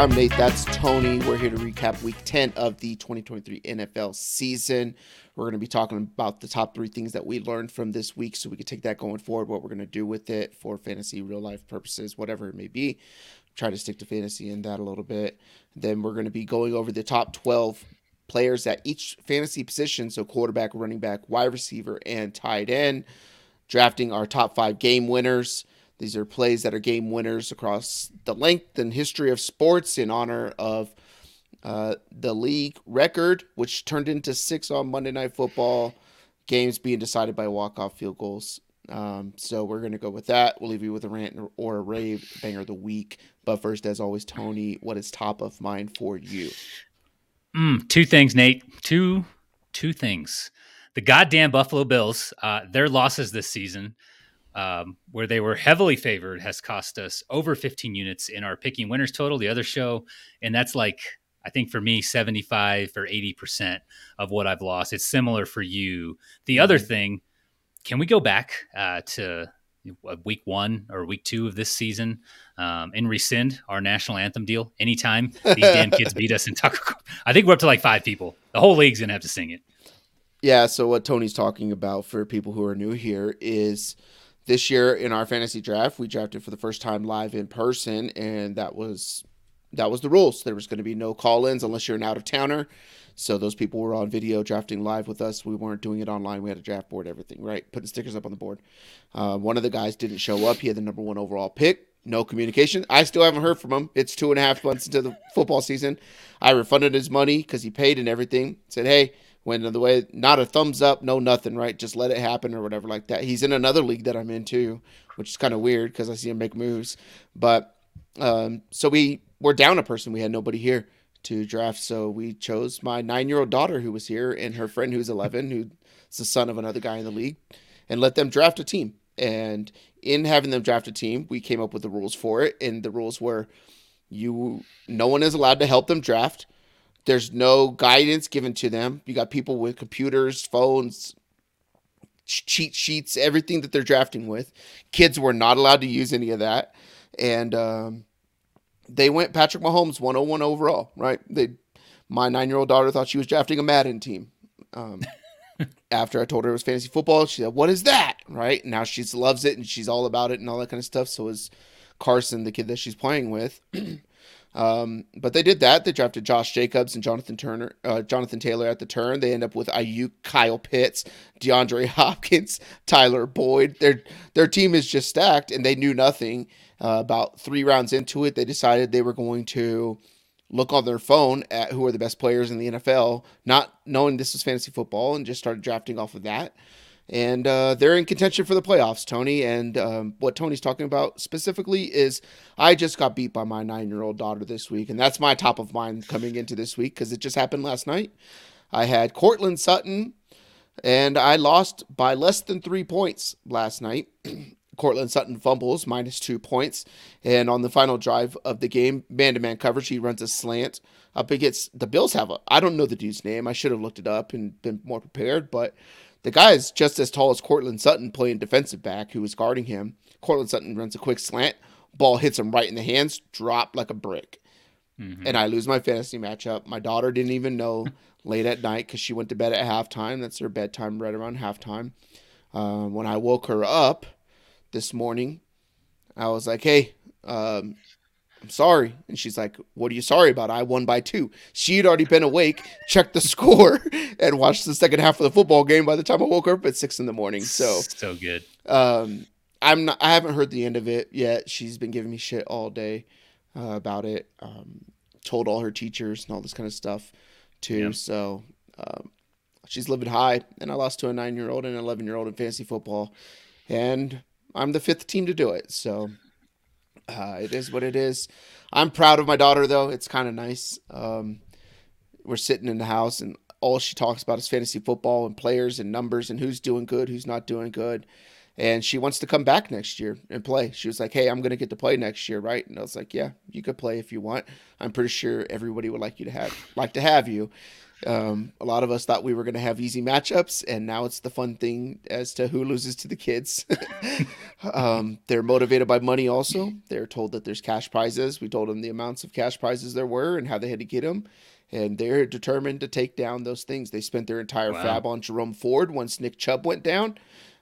I'm Nate. That's Tony. We're here to recap week 10 of the 2023 NFL season. We're going to be talking about the top three things that we learned from this week so we can take that going forward, what we're going to do with it for fantasy, real life purposes, whatever it may be. Try to stick to fantasy in that a little bit. Then we're going to be going over the top 12 players at each fantasy position. So quarterback, running back, wide receiver, and tight end. Drafting our top five game winners these are plays that are game winners across the length and history of sports in honor of uh, the league record, which turned into six on Monday Night Football, games being decided by walk-off field goals. Um, so we're going to go with that. We'll leave you with a rant or a rave banger of the week. But first, as always, Tony, what is top of mind for you? Mm, two things, Nate. Two two things. The goddamn Buffalo Bills, uh, their losses this season – um, where they were heavily favored has cost us over 15 units in our picking winners total, the other show. And that's like, I think for me, 75 or 80% of what I've lost. It's similar for you. The other mm-hmm. thing, can we go back uh, to week one or week two of this season um, and rescind our national anthem deal anytime these damn kids beat us in Taco? I think we're up to like five people. The whole league's going to have to sing it. Yeah. So, what Tony's talking about for people who are new here is this year in our fantasy draft, we drafted for the first time live in person, and that was that was the rules. There was going to be no call-ins unless you're an out of towner. So those people were on video drafting live with us. We weren't doing it online. We had a draft board, everything, right? Putting stickers up on the board. Uh, one of the guys didn't show up. He had the number one overall pick. No communication. I still haven't heard from him. It's two and a half months into the football season. I refunded his money because he paid and everything. Said, hey, when the way not a thumbs up, no nothing, right? Just let it happen or whatever like that. He's in another league that I'm in too, which is kind of weird because I see him make moves. But um, so we were down a person. We had nobody here to draft, so we chose my nine year old daughter who was here and her friend who's 11, who's the son of another guy in the league, and let them draft a team. And in having them draft a team, we came up with the rules for it, and the rules were you no one is allowed to help them draft there's no guidance given to them. You got people with computers, phones, cheat sheets, everything that they're drafting with. Kids were not allowed to use any of that. And um, they went Patrick Mahomes 101 overall, right? They, my nine year old daughter thought she was drafting a Madden team. Um, after I told her it was fantasy football, she said, What is that? Right? Now she loves it and she's all about it and all that kind of stuff. So is Carson, the kid that she's playing with. Um, but they did that. They drafted Josh Jacobs and Jonathan Turner, uh, Jonathan Taylor at the turn. They end up with Aiyuk, Kyle Pitts, DeAndre Hopkins, Tyler Boyd. Their their team is just stacked, and they knew nothing. Uh, about three rounds into it, they decided they were going to look on their phone at who are the best players in the NFL, not knowing this was fantasy football, and just started drafting off of that and uh, they're in contention for the playoffs, Tony. And um, what Tony's talking about specifically is I just got beat by my nine year old daughter this week, and that's my top of mind coming into this week because it just happened last night. I had Courtland Sutton, and I lost by less than three points last night. Courtland Sutton fumbles minus two points, and on the final drive of the game, man to man coverage, he runs a slant up against the Bills. Have a I don't know the dude's name. I should have looked it up and been more prepared, but the guy is just as tall as Courtland Sutton playing defensive back who was guarding him. Courtland Sutton runs a quick slant, ball hits him right in the hands, drop like a brick. Mm-hmm. And I lose my fantasy matchup. My daughter didn't even know late at night because she went to bed at halftime. That's her bedtime right around halftime. Uh, when I woke her up this morning, I was like, hey, um, I'm sorry. And she's like, What are you sorry about? I won by two. She had already been awake, checked the score, and watched the second half of the football game by the time I woke up at six in the morning. So so good. Um, I'm not. I haven't heard the end of it yet. She's been giving me shit all day uh, about it. Um, told all her teachers and all this kind of stuff too. So um, she's living high, and I lost to a nine year old and an eleven year old in fantasy football, and I'm the fifth team to do it. So uh, it is what it is. I'm proud of my daughter though. It's kind of nice. Um, we're sitting in the house and all she talks about is fantasy football and players and numbers and who's doing good, who's not doing good. And she wants to come back next year and play. She was like, "Hey, I'm going to get to play next year, right?" And I was like, "Yeah, you could play if you want. I'm pretty sure everybody would like you to have like to have you." Um, a lot of us thought we were going to have easy matchups, and now it's the fun thing as to who loses to the kids. um, they're motivated by money. Also, they're told that there's cash prizes. We told them the amounts of cash prizes there were and how they had to get them, and they're determined to take down those things. They spent their entire wow. FAAB on Jerome Ford once Nick Chubb went down.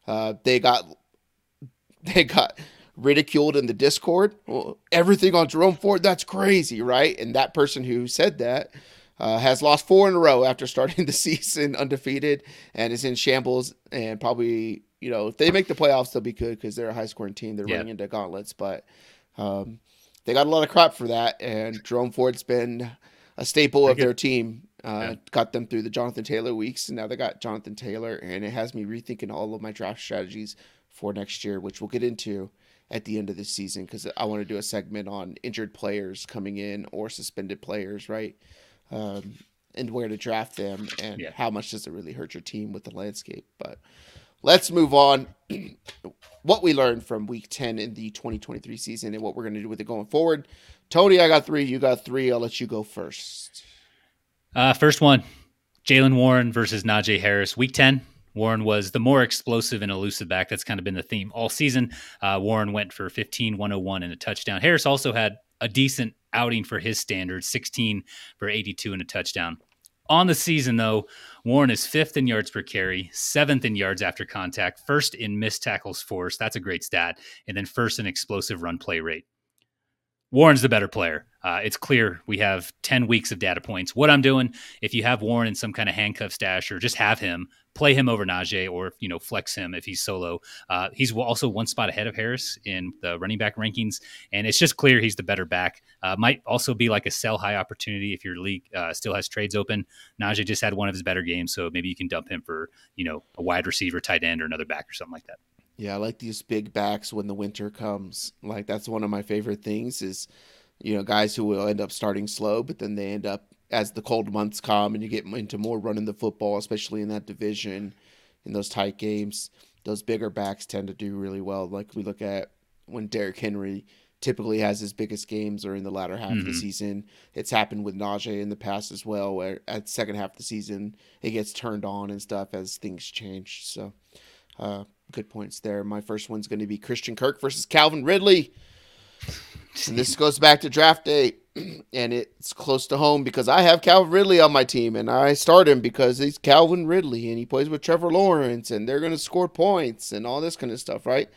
Uh, they got they got ridiculed in the Discord. Well, everything on Jerome Ford, that's crazy, right? And that person who said that uh, has lost four in a row after starting the season undefeated and is in shambles and probably, you know, if they make the playoffs, they'll be good because they're a high scoring team. They're running into gauntlets, but um, they got a lot of crap for that. And Jerome Ford's been a staple of their team. Uh, yeah. Got them through the Jonathan Taylor weeks, and now they got Jonathan Taylor, and it has me rethinking all of my draft strategies for next year, which we'll get into at the end of the season because I want to do a segment on injured players coming in or suspended players, right? Um, and where to draft them and yeah. how much does it really hurt your team with the landscape. But let's move on. what we learned from week 10 in the 2023 season and what we're going to do with it going forward. Tony, I got three. You got three. I'll let you go first. Uh, first one Jaylen Warren versus Najee Harris. Week 10, Warren was the more explosive and elusive back. That's kind of been the theme all season. Uh, Warren went for 15, 101 and a touchdown. Harris also had a decent outing for his standards 16 for 82 and a touchdown. On the season, though, Warren is fifth in yards per carry, seventh in yards after contact, first in missed tackles force. That's a great stat. And then first in explosive run play rate. Warren's the better player. Uh, it's clear we have 10 weeks of data points. What I'm doing, if you have Warren in some kind of handcuff stash or just have him, play him over Najee or, you know, flex him if he's solo. Uh, he's also one spot ahead of Harris in the running back rankings. And it's just clear he's the better back. Uh, might also be like a sell high opportunity if your league uh, still has trades open. Najee just had one of his better games. So maybe you can dump him for, you know, a wide receiver, tight end, or another back or something like that. Yeah, I like these big backs when the winter comes. Like that's one of my favorite things is, you know, guys who will end up starting slow, but then they end up as the cold months come and you get into more running the football, especially in that division, in those tight games. Those bigger backs tend to do really well. Like we look at when Derrick Henry typically has his biggest games or in the latter half mm-hmm. of the mm-hmm. season. It's happened with Najee in the past as well, where at second half of the season it gets turned on and stuff as things change. So uh, good points there. My first one's going to be Christian Kirk versus Calvin Ridley. And this goes back to draft day, and it's close to home because I have Calvin Ridley on my team, and I start him because he's Calvin Ridley, and he plays with Trevor Lawrence, and they're going to score points and all this kind of stuff, right?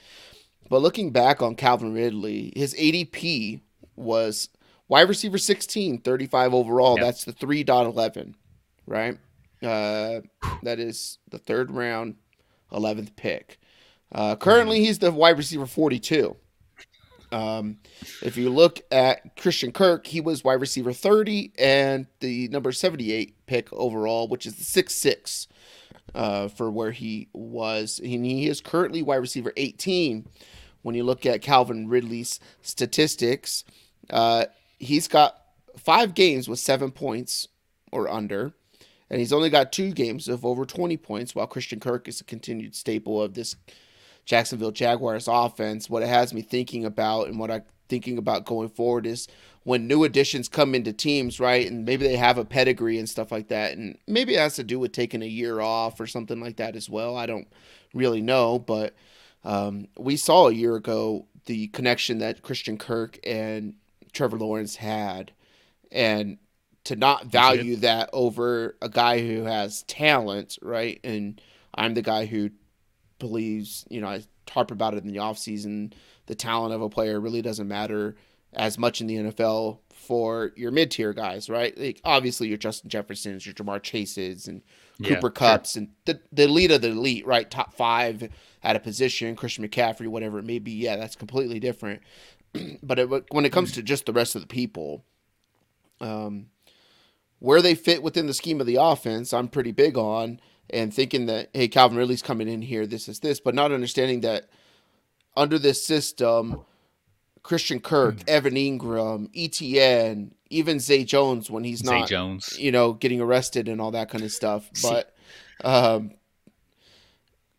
But looking back on Calvin Ridley, his ADP was wide receiver 16, 35 overall. Yep. That's the 3.11, right? Uh, that is the third round 11th pick. Uh, currently, he's the wide receiver 42. Um, if you look at Christian Kirk, he was wide receiver 30 and the number 78 pick overall, which is the 6 6 uh, for where he was. And he is currently wide receiver 18. When you look at Calvin Ridley's statistics, uh, he's got five games with seven points or under and he's only got two games of over 20 points, while Christian Kirk is a continued staple of this Jacksonville Jaguars offense. What it has me thinking about and what I'm thinking about going forward is when new additions come into teams, right? And maybe they have a pedigree and stuff like that. And maybe it has to do with taking a year off or something like that as well. I don't really know. But um, we saw a year ago the connection that Christian Kirk and Trevor Lawrence had. And to not value that over a guy who has talent, right? And I'm the guy who believes, you know, I harp about it in the offseason, the talent of a player really doesn't matter as much in the NFL for your mid tier guys, right? Like obviously your Justin Jeffersons, your Ja'Marr Chases and Cooper yeah, Kupps sure. and the, the elite of the elite, right? Top five at a position, Christian McCaffrey, whatever it may be. Yeah, that's completely different. but it, when it comes to just the rest of the people, um, where they fit within the scheme of the offense, I'm pretty big on, and thinking that hey, Calvin Ridley's coming in here, this is this, but not understanding that under this system, Christian Kirk, mm. Evan Engram, ETN, even Zay Jones when he's not, Zay Jones. you know, getting arrested and all that kind of stuff. But, um,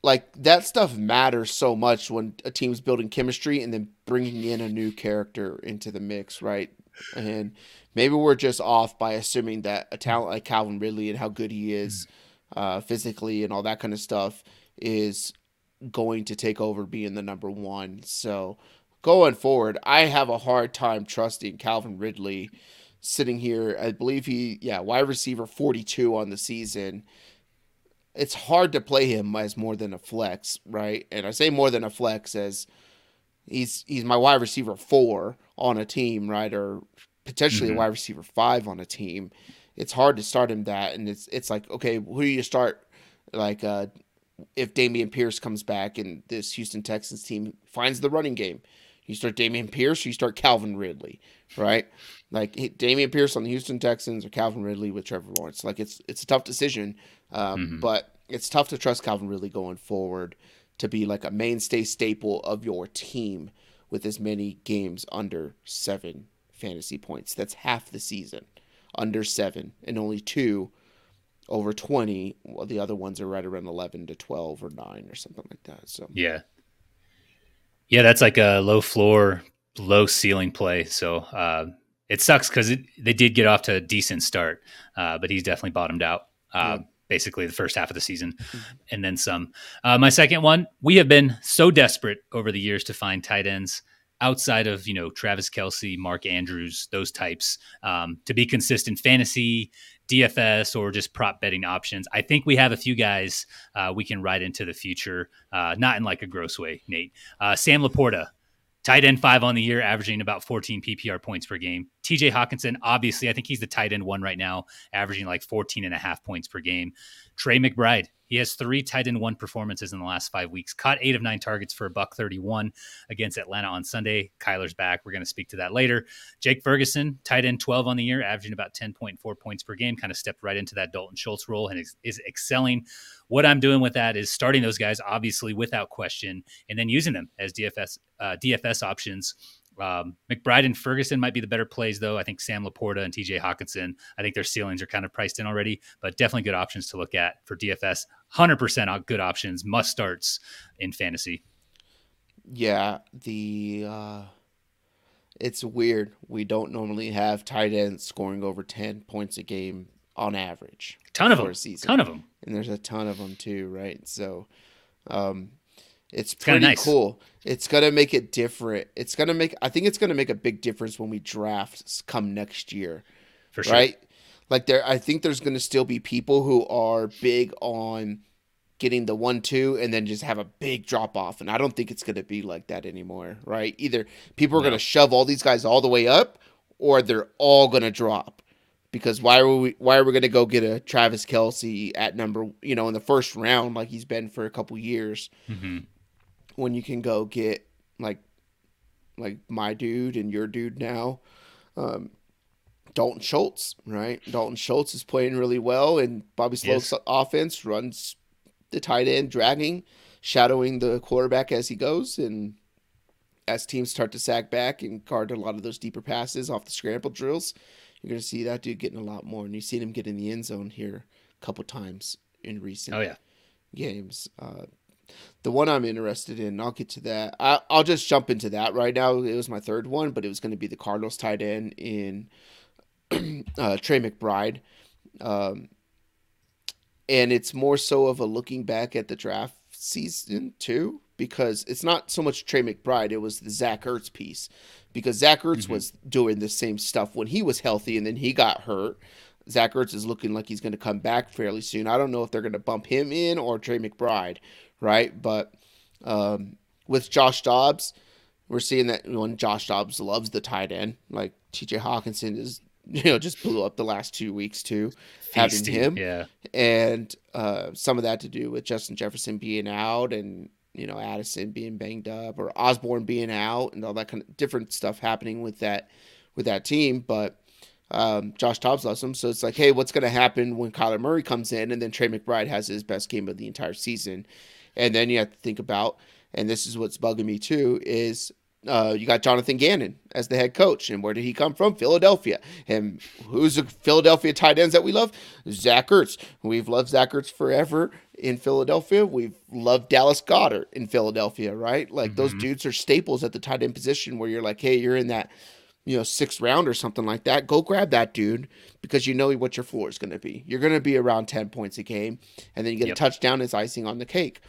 like that stuff matters so much when a team's building chemistry and then bringing in a new character into the mix, right? And maybe we're just off by assuming that a talent like Calvin Ridley and how good he is uh, physically and all that kind of stuff is going to take over being the number one. So going forward, I have a hard time trusting Calvin Ridley sitting here. I believe he, yeah, wide receiver 42 on the season. It's hard to play him as more than a flex, right? And I say more than a flex as he's he's my wide receiver four on a team, right? Or potentially mm-hmm. a wide receiver five on a team. It's hard to start him that, and it's it's like okay, who do you start? Like uh, if Dameon Pierce comes back and this Houston Texans team finds the running game, you start Dameon Pierce or you start Calvin Ridley, right? Like Dameon Pierce on the Houston Texans or Calvin Ridley with Trevor Lawrence. Like it's it's a tough decision, um, mm-hmm. but it's tough to trust Calvin Ridley going forward to be like a mainstay staple of your team with as many games under seven fantasy points. That's half the season under seven, and only two over 20 well the other ones are right around 11 to 12 or 9 or something like that so. Yeah. Yeah that's like a low floor low ceiling play so uh, it sucks because they did get off to a decent start uh, but he's definitely bottomed out uh, yeah. basically the first half of the season and then some. Uh, my second one we have been so desperate over the years to find tight ends outside of you know Travis Kelce, Mark Andrews, those types, um, to be consistent fantasy, DFS, or just prop betting options. I think we have a few guys uh, we can ride into the future, uh, not in like a gross way. Nate, uh, Sam LaPorta, tight end five on the year, averaging about 14 PPR points per game. TJ Hockenson, obviously, I think he's the tight end one right now, averaging like 14 and a half points per game. Trey McBride, he has three tight end one performances in the last five weeks. Caught eight of nine targets for a buck 31 against Atlanta on Sunday. Kyler's back. We're going to speak to that later. Jake Ferguson, tight end 12 on the year, averaging about 10.4 points per game, kind of stepped right into that Dalton Schultz role and is, is excelling. What I'm doing with that is starting those guys, obviously, without question, and then using them as DFS uh, DFS options um, McBride and Ferguson might be the better plays, though. I think Sam LaPorta and TJ Hockenson, I think their ceilings are kind of priced in already, but definitely good options to look at for DFS. 100% good options, must starts in fantasy. Yeah, the uh, it's weird. We don't normally have tight ends scoring over 10 points a game on average. A Ton of them. A season. Ton of them. And there's a ton of them too, right? So, um, it's, it's pretty nice. cool. It's gonna make it different. It's gonna make. I think it's gonna make a big difference when we draft come next year. For sure. Right. Like there, I think there's gonna still be people who are big on getting the one two and then just have a big drop off and i don't think it's going to be like that anymore right either people are no. going to shove all these guys all the way up or they're all going to drop because why are we why are we going to go get a travis Kelce at number you know in the first round like he's been for a couple years mm-hmm when you can go get like like my dude and your dude now. Um, Dalton Schultz, right? Dalton Schultz is playing really well, and Bobby Slowik's yes. offense runs the tight end, dragging, shadowing the quarterback as he goes, and as teams start to sack back and guard a lot of those deeper passes off the scramble drills, you're going to see that dude getting a lot more, and you've seen him get in the end zone here a couple times in recent oh, yeah. games. Uh, the one I'm interested in, I'll get to that. I, will just jump into that right now. It was my third one, but it was going to be the Cardinals tight end in uh, Trey McBride. Um, and it's more so of a looking back at the draft season too, because it's not so much Trey McBride, it was the Zach Ertz piece. Because Zach Ertz mm-hmm. was doing the same stuff when he was healthy and then he got hurt. Zach Ertz is looking like he's going to come back fairly soon. I don't know if they're going to bump him in or Trey McBride, right? But um, with Josh Dobbs, we're seeing that when Josh Dobbs loves the tight end, like T.J. Hockenson is, you know, just blew up the last two weeks too, having him, yeah, and uh, some of that to do with Justin Jefferson being out and you know Addison being banged up or Osborne being out and all that kind of different stuff happening with that with that team, but. Um, Josh Dobbs loves him, so it's like, hey, what's going to happen when Kyler Murray comes in and then Trey McBride has his best game of the entire season? And then you have to think about, and this is what's bugging me too, is uh, you got Jonathan Gannon as the head coach. And where did he come from? Philadelphia. And who's the Philadelphia tight ends that we love? Zach Ertz. We've loved Zach Ertz forever in Philadelphia. We've loved Dallas Goedert in Philadelphia, right? Like mm-hmm. those dudes are staples at the tight end position where you're like, hey, you're in that you know, sixth round or something like that, go grab that dude because you know what your floor is going to be. You're going to be around 10 points a game, and then you get yep. a touchdown as icing on the cake.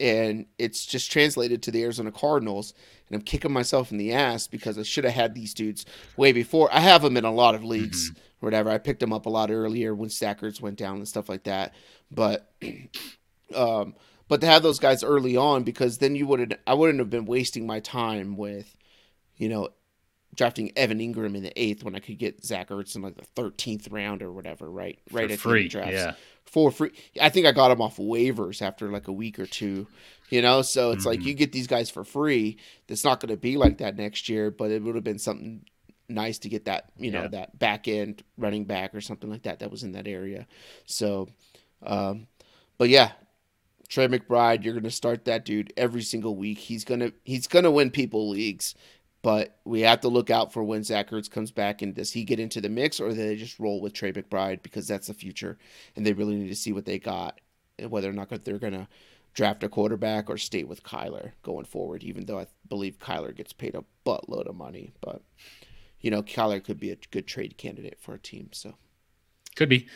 And it's just translated to the Arizona Cardinals. And I'm kicking myself in the ass because I should have had these dudes way before. I have them in a lot of leagues mm-hmm. or whatever. I picked them up a lot earlier when stackers went down and stuff like that. But, um, but to have those guys early on because then you wouldn't, I wouldn't have been wasting my time with, you know, drafting Evan Engram in the eighth when I could get Zach Ertz in like the thirteenth round or whatever, right? Right For at free, the drafts. Yeah. For free. I think I got him off waivers after like a week or two. You know, so it's mm-hmm. like you get these guys for free. That's not gonna be like that next year, but it would have been something nice to get that, you know, yeah. that back end running back or something like that that was in that area. So um but yeah, Trey McBride, you're gonna start that dude every single week. He's gonna he's gonna win people leagues. But we have to look out for when Zach Ertz comes back and does he get into the mix or do they just roll with Trey McBride because that's the future and they really need to see what they got and whether or not they're going to draft a quarterback or stay with Kyler going forward, even though I believe Kyler gets paid a buttload of money. But, you know, Kyler could be a good trade candidate for a team. So, could be.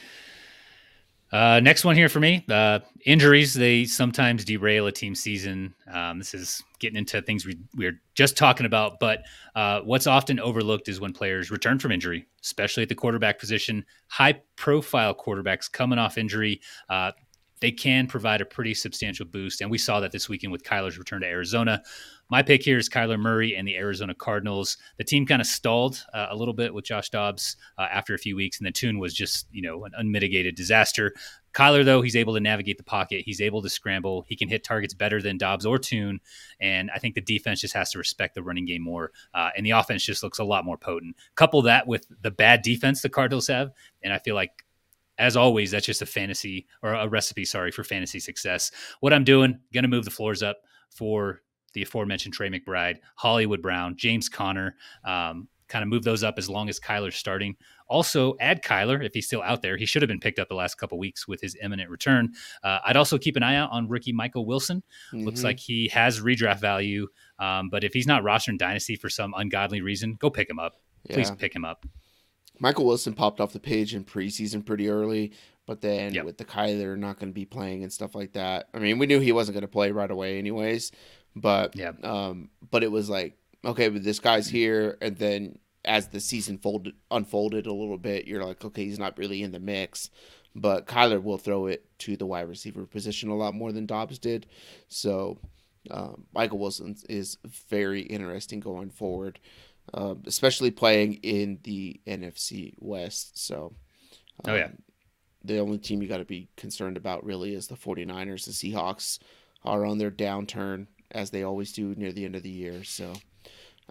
Uh, next one here for me uh, injuries, they sometimes derail a team season. Um, this is getting into things we, we are just talking about, but uh, what's often overlooked is when players return from injury, especially at the quarterback position. High profile quarterbacks coming off injury, uh, they can provide a pretty substantial boost. And we saw that this weekend with Kyler's return to Arizona. My pick here is Kyler Murray and the Arizona Cardinals. The team kind of stalled uh, a little bit with Josh Dobbs uh, after a few weeks, and the tune was just, you know, an unmitigated disaster. Kyler, though, he's able to navigate the pocket. He's able to scramble. He can hit targets better than Dobbs or Tune. And I think the defense just has to respect the running game more. Uh, and the offense just looks a lot more potent. Couple that with the bad defense the Cardinals have. And I feel like as always, that's just a fantasy or a recipe, sorry, for fantasy success. What I'm doing, gonna move the floors up for the aforementioned Trey McBride, Hollywood Brown, James Conner. Um, kind of move those up as long as Kyler's starting. Also, add Kyler if he's still out there. He should have been picked up the last couple weeks with his imminent return. Uh, I'd also keep an eye out on rookie Michael Wilson. Mm-hmm. Looks like he has redraft value, um, but if he's not rostered in Dynasty for some ungodly reason, go pick him up. Please pick him up. Michael Wilson popped off the page in preseason pretty early, but then yep. with the Kyler not going to be playing and stuff like that, I mean, we knew he wasn't going to play right away, anyways. But yeah, um, but it was like okay, but this guy's here, and then as the season folded unfolded a little bit, you're like, okay, he's not really in the mix. But Kyler will throw it to the wide receiver position a lot more than Dobbs did. So um, Michael Wilson is very interesting going forward, uh, especially playing in the NFC West. So, um, oh yeah, um, the only team you got to be concerned about really is the 49ers. The Seahawks are on their downturn as they always do near the end of the year. So,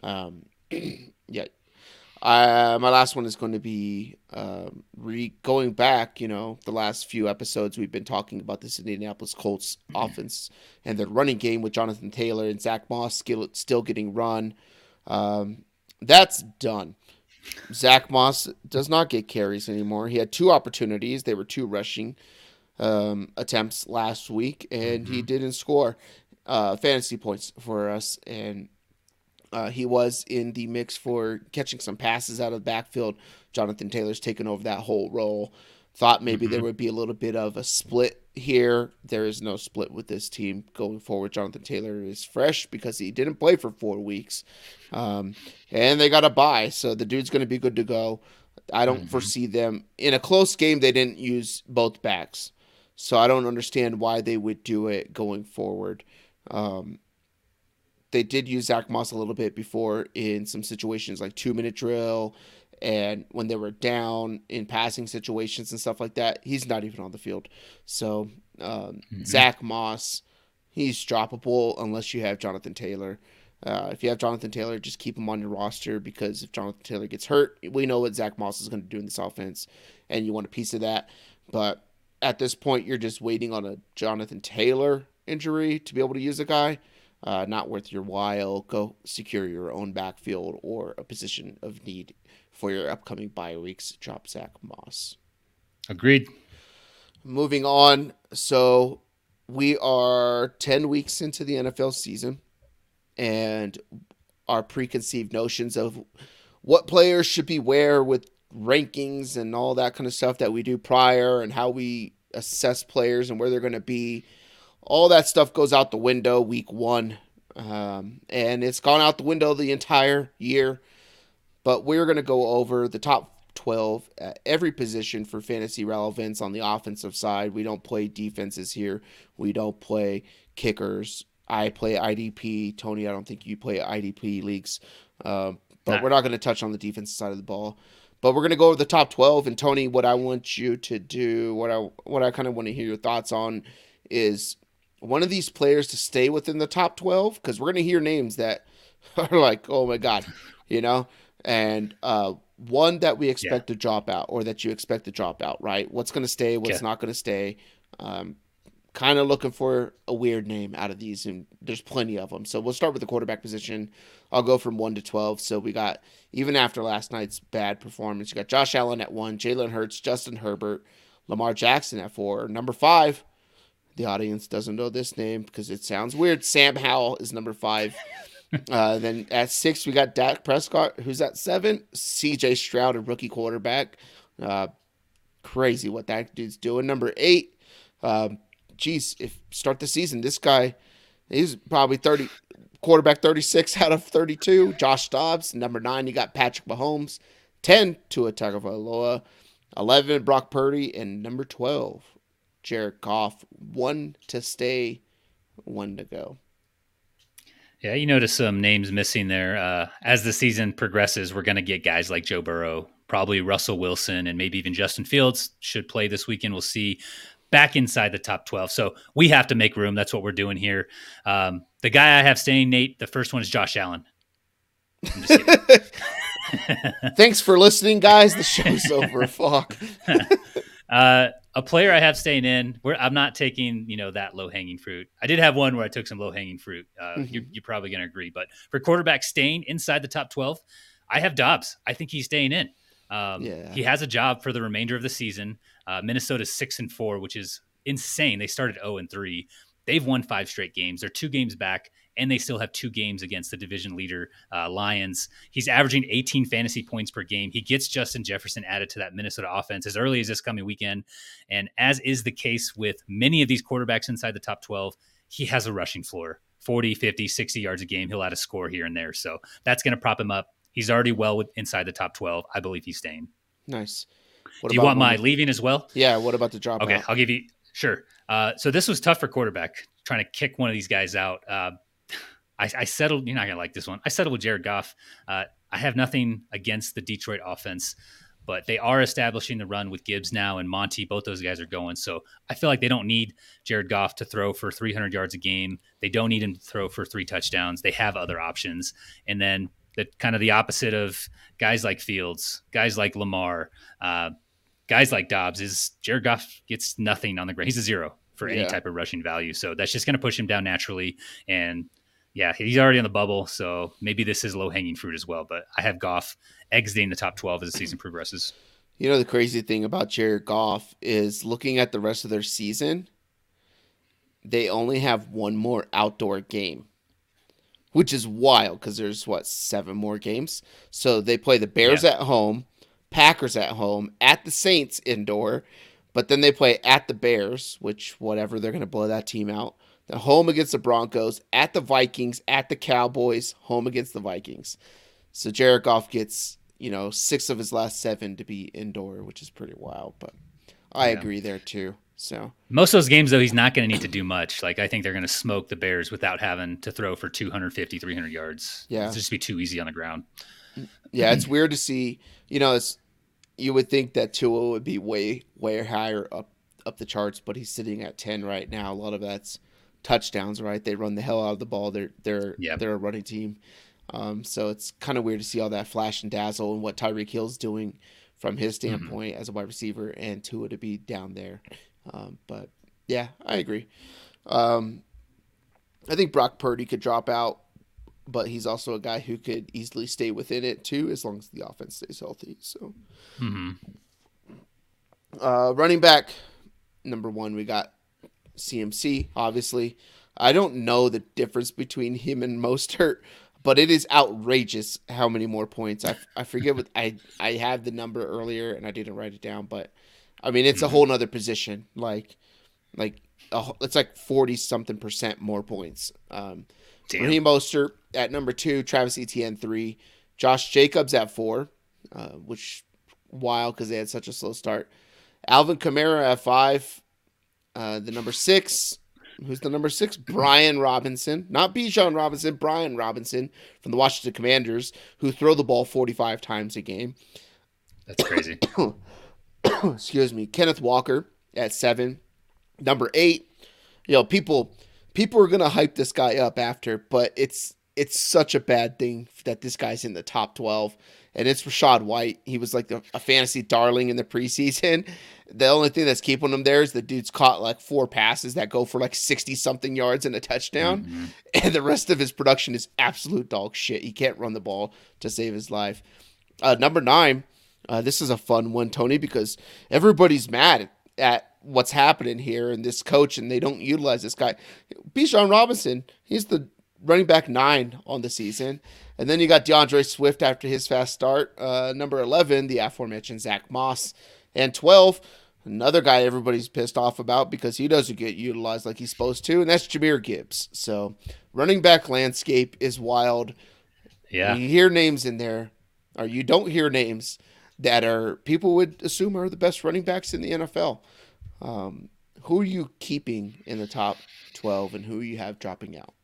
um, yeah. Uh, my last one is going to be um, re- going back. You know, the last few episodes we've been talking about this Indianapolis Colts offense and their running game with Jonathan Taylor and Zack Moss still, still getting run. Um, that's done. Zack Moss does not get carries anymore. He had two opportunities. They were two rushing um, attempts last week, and mm-hmm. he didn't score uh, fantasy points for us, and uh, he was in the mix for catching some passes out of the backfield. Jonathan Taylor's taken over that whole role. Thought maybe mm-hmm. there would be a little bit of a split here. There is no split with this team going forward. Jonathan Taylor is fresh because he didn't play for four weeks, um, and they got a bye, so the dude's going to be good to go. I don't mm-hmm. foresee them in a close game. They didn't use both backs, so I don't understand why they would do it going forward. Um, they did use Zack Moss a little bit before in some situations like two minute drill and when they were down in passing situations and stuff like that. He's not even on the field. So um, mm-hmm. Zack Moss, he's droppable unless you have Jonathan Taylor. Uh, if you have Jonathan Taylor, just keep him on your roster because if Jonathan Taylor gets hurt, we know what Zack Moss is going to do in this offense, and you want a piece of that. But at this point, you're just waiting on a Jonathan Taylor injury to be able to use a guy. Uh, not worth your while. Go secure your own backfield or a position of need for your upcoming bye weeks. Drop Zack Moss. Agreed. Moving on. So we are 10 weeks into the NFL season, and our preconceived notions of what players should be where with rankings and all that kind of stuff that we do prior and how we assess players and where they're going to be. All that stuff goes out the window week one. Um, and it's gone out the window the entire year. But we're going to go over the top 12 at every position for fantasy relevance on the offensive side. We don't play defenses here, we don't play kickers. I play IDP. Tony, I don't think you play IDP leagues. Uh, but nah. we're not going to touch on the defensive side of the ball. But we're gonna go over the top twelve. And Tony, what I want you to do, what I what I kind of want to hear your thoughts on, is one of these players to stay within the top twelve because we're gonna hear names that are like, oh my god, you know, and uh, one that we expect yeah. to drop out or that you expect to drop out. Right? What's gonna stay? What's yeah. not gonna stay? Um, kind of looking for a weird name out of these, and there's plenty of them. So we'll start with the quarterback position. I'll go from one to twelve. So we got even after last night's bad performance, you got Josh Allen at one, Jalen Hurts, Justin Herbert, Lamar Jackson at four. Number five, the audience doesn't know this name because it sounds weird. Sam Howell is number five. uh, then at six, we got Dak Prescott, who's at seven. C.J. Stroud, a rookie quarterback. Uh, crazy what that dude's doing. Number eight, um, geez, if start the season, this guy, he's probably 30, quarterback 36 out of 32. Josh Dobbs, number nine, you got Patrick Mahomes. 10, Tua Tagovailoa. 11, Brock Purdy. And number 12, Jared Goff. One to stay, one to go. Yeah, you notice some names missing there. Uh, as the season progresses, we're going to get guys like Joe Burrow, probably Russell Wilson, and maybe even Justin Fields should play this weekend. We'll see back inside the top 12. So we have to make room. That's what we're doing here. Um, the guy I have staying, Nate, the first one is Josh Allen. Thanks for listening, guys. The show's over. Fuck. uh, a player I have staying in. Where I'm not taking, you know, that low hanging fruit. I did have one where I took some low hanging fruit. Uh, mm-hmm. you're, you're, probably going to agree. But for quarterback staying inside the top 12, I have Dobbs. I think he's staying in. Um, yeah. He has a job for the remainder of the season. Uh, Minnesota's six and four, which is insane. They started zero oh and three. They've won five straight games. They're two games back, and they still have two games against the division leader uh, Lions. He's averaging 18 fantasy points per game. He gets Justin Jefferson added to that Minnesota offense as early as this coming weekend, and as is the case with many of these quarterbacks inside the top 12, he has a rushing floor. 40, 50, 60 yards a game. He'll add a score here and there. So that's going to prop him up. He's already well inside the top 12. I believe he's staying. Nice. What Do you want my leaving as well? Yeah. What about the drop? Okay, I'll give you sure. Uh, so this was tough for quarterback trying to kick one of these guys out. Uh, I, I, settled. You're not gonna like this one. I settled with Jared Goff. Uh, I have nothing against the Detroit offense, but they are establishing the run with Gibbs now and Monty. Both those guys are going, so I feel like they don't need Jared Goff to throw for 300 yards a game. They don't need him to throw for three touchdowns. They have other options, and then the kind of the opposite of guys like Fields, guys like Lamar. Uh, guys like Dobbs is Jared Goff gets nothing on the ground. He's a zero for any yeah. type of rushing value. So that's just going to push him down naturally. And yeah, he's already on the bubble. So maybe this is low hanging fruit as well. But I have Goff exiting the top 12 as the season progresses. You know, the crazy thing about Jared Goff is looking at the rest of their season, they only have one more outdoor game, which is wild because there's what, seven more games? So they play the Bears yeah. at home Packers at home, at the Saints indoor, but then they play at the Bears, which whatever they're going to blow that team out. The home against the Broncos, at the Vikings, at the Cowboys, home against the Vikings. So Jared Goff gets you know six of his last seven to be indoor, which is pretty wild. But I yeah. agree there too. So most of those games though, he's not going to need to do much. Like I think they're going to smoke the Bears without having to throw for 250, 300 yards. Yeah, it's just be too easy on the ground. Mm, yeah, it's weird to see. You know, it's you would think that Tua would be way way higher up up the charts, but he's sitting at ten right now. A lot of that's touchdowns, right? They run the hell out of the ball. They're they're yep. they're a running team. Um, so it's kind of weird to see all that flash and dazzle and what Tyreek Hill's doing from his mm-hmm. standpoint mm-hmm. as a wide receiver and Tua to be down there. Um, but yeah, I agree. Um, I think Brock Purdy could drop out but he's also a guy who could easily stay within it too, as long as the offense stays healthy. So, mm-hmm. uh, running back number one, we got CMC. Obviously, I don't know the difference between him and Mostert, but it is outrageous how many more points. I, I forget what I I had the number earlier and I didn't write it down, but I mean it's a whole nother position. Like like a, it's like forty something percent more points. Um, Raheem Mostert at number two, Travis Etienne three, Josh Jacobs at four, uh, which wild because they had such a slow start. Alvin Kamara at five, uh, the number six, who's the number six? Brian Robinson, not Bijan Robinson, Brian Robinson from the Washington Commanders, who throw the ball 45 times a game. That's crazy. Excuse me. Kenneth Walker at seven. Number eight, you know, people people are gonna hype this guy up after, but it's it's such a bad thing that this guy's in the top 12 and it's Rachaad White. He was like a, a, fantasy darling in the preseason. The only thing that's keeping him there is the dude's caught like four passes that go for like 60 something yards and a touchdown. Mm-hmm. And the rest of his production is absolute dog shit. He can't run the ball to save his life. Uh, number nine, uh, this is a fun one, Tony, because everybody's mad at what's happening here and this coach, and they don't utilize this guy. Bijan Robinson, he's the running back nine on the season. And then you got D'Andre Swift after his fast start. Uh, number 11, the aforementioned Zack Moss. And 12, another guy everybody's pissed off about because he doesn't get utilized like he's supposed to, and that's Jahmyr Gibbs. So running back landscape is wild. Yeah. You hear names in there, or you don't hear names that are people would assume are the best running backs in the NFL. Um, who are you keeping in the top 12 and who you have dropping out?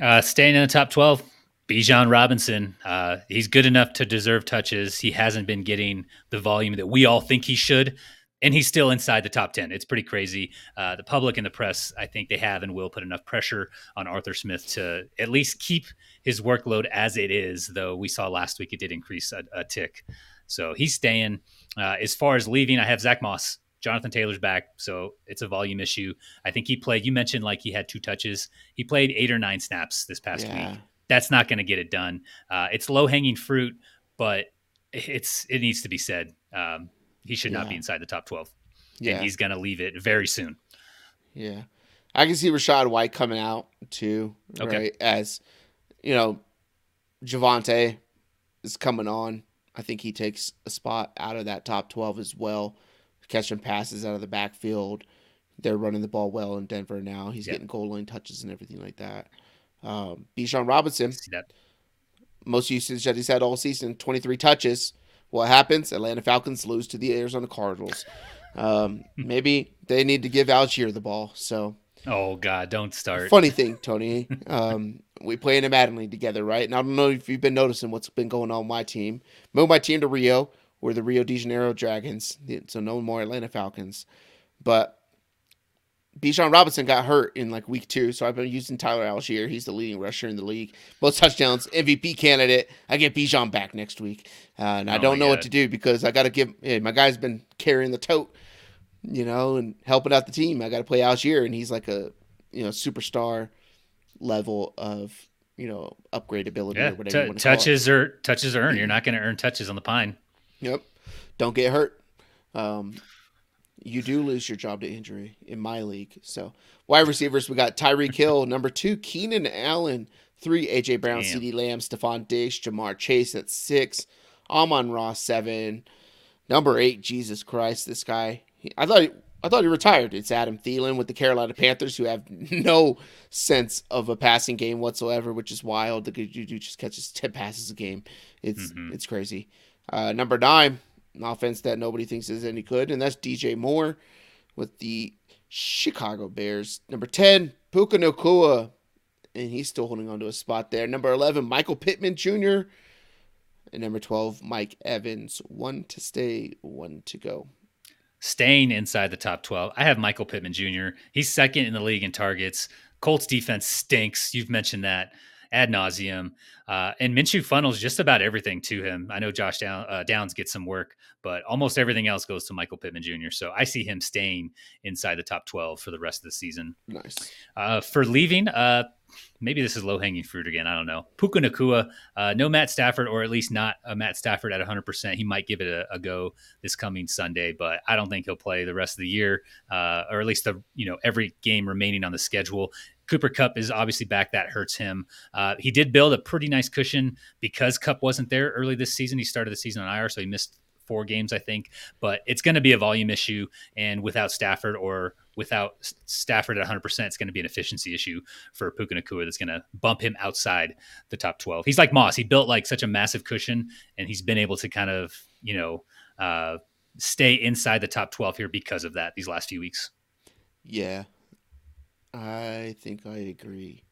Uh, staying in the top 12, Bijan Robinson, uh, he's good enough to deserve touches. He hasn't been getting the volume that we all think he should, and he's still inside the top 10. It's pretty crazy. Uh, the public and the press, I think they have and will put enough pressure on Arthur Smith to at least keep his workload as it is, though we saw last week it did increase a, a tick. So he's staying. Uh, as far as leaving, I have Zack Moss. Jonathan Taylor's back, so it's a volume issue. I think he played. You mentioned like he had two touches. He played eight or nine snaps this past yeah. week that's not going to get it done. Uh, it's low hanging fruit, but it's it needs to be said. Um, he should yeah. not be inside the top twelve, yeah. and he's going to leave it very soon. Yeah, I can see Rachaad White coming out too. Okay. Right, as you know, Javonte is coming on. I think he takes a spot out of that top twelve as well, catching passes out of the backfield. They're running the ball well in Denver now. He's yep. getting goal line touches and everything like that. Um, Bijan Robinson, most usage that he's had all season, 23 touches. What happens? Atlanta Falcons lose to the Arizona Cardinals. Um, maybe they need to give Allgeier the ball. So. Oh God! Don't start. Funny thing, Tony. Um, we play in a Madden League together, right? And I don't know if you've been noticing what's been going on with my team. Moved my team to Rio. We're the Rio de Janeiro Dragons, so no more Atlanta Falcons. But Bijan Robinson got hurt in like week two, so I've been using Tyler Allgeier. He's the leading rusher in the league, both touchdowns, MVP candidate. I get Bijan back next week, uh, and I oh don't know what to do because I got to give. Hey, my guy's been carrying the tote, you know, and helping out the team. I got to play Allgeier, and he's like a you know superstar level of you know upgradability yeah, or whatever. T- touches or touches earned. You're not going to earn touches on the pine. Yep. Don't get hurt. Um, you do lose your job to injury in my league. So wide receivers, we got Tyreek Hill, number two, Keenan Allen, three, AJ Brown, CeeDee Lamb, Stefon Diggs, Ja'Marr Chase at six, Amon-Ra seven, number eight, Jesus Christ, this guy. I thought he, I thought he retired. It's Adam Thielen with the Carolina Panthers, who have no sense of a passing game whatsoever, which is wild. The dude just catches ten passes a game. It's mm-hmm. it's crazy. Uh, number nine, an offense that nobody thinks is any good, and that's DJ Moore with the Chicago Bears. Number 10, Puka Nacua, and he's still holding on to a spot there. Number 11, Michael Pittman Jr., and number 12, Mike Evans. One to stay, one to go. Staying inside the top 12, I have Michael Pittman Jr. He's second in the league in targets. Colts defense stinks. You've mentioned that ad nauseum. Uh, and Minshew funnels just about everything to him. I know Josh Down, uh, Downs gets some work, but almost everything else goes to Michael Pittman Jr. So I see him staying inside the top 12 for the rest of the season. Nice. Uh, for leaving, uh, maybe this is low hanging fruit again. I don't know. Puka Nacua, uh, no Matt Stafford, or at least not a Matt Stafford at 100%. He might give it a, a, go this coming Sunday, but I don't think he'll play the rest of the year, uh, or at least the you know every game remaining on the schedule Cooper Kupp is obviously back. That hurts him. Uh, he did build a pretty nice cushion because Kupp wasn't there early this season. He started the season on IR, so he missed four games, I think. But it's going to be a volume issue, and without Stafford or without Stafford at 100%, it's going to be an efficiency issue for Puka Nacua that's going to bump him outside the top 12. He's like Moss. He built like such a massive cushion, and he's been able to kind of, you know, uh, stay inside the top 12 here because of that these last few weeks. Yeah, I think I agree.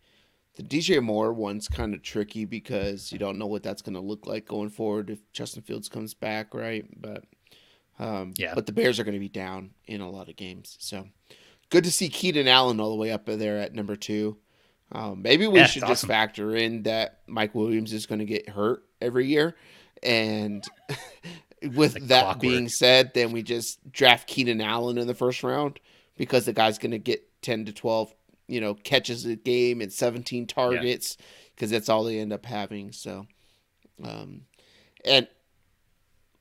The DJ Moore one's kind of tricky because you don't know what that's going to look like going forward if Justin Fields comes back, right? But um, yeah, but the Bears are going to be down in a lot of games, so good to see Keenan Allen all the way up there at number two. Um, maybe we yeah, should just factor in that Mike Williams is going to get hurt every year, and with like that clockwork. being said, then we just draft Keenan Allen in the first round because the guy's going to get ten to twelve you know, catches a game and 17 targets because yeah. that's all they end up having. So, um, and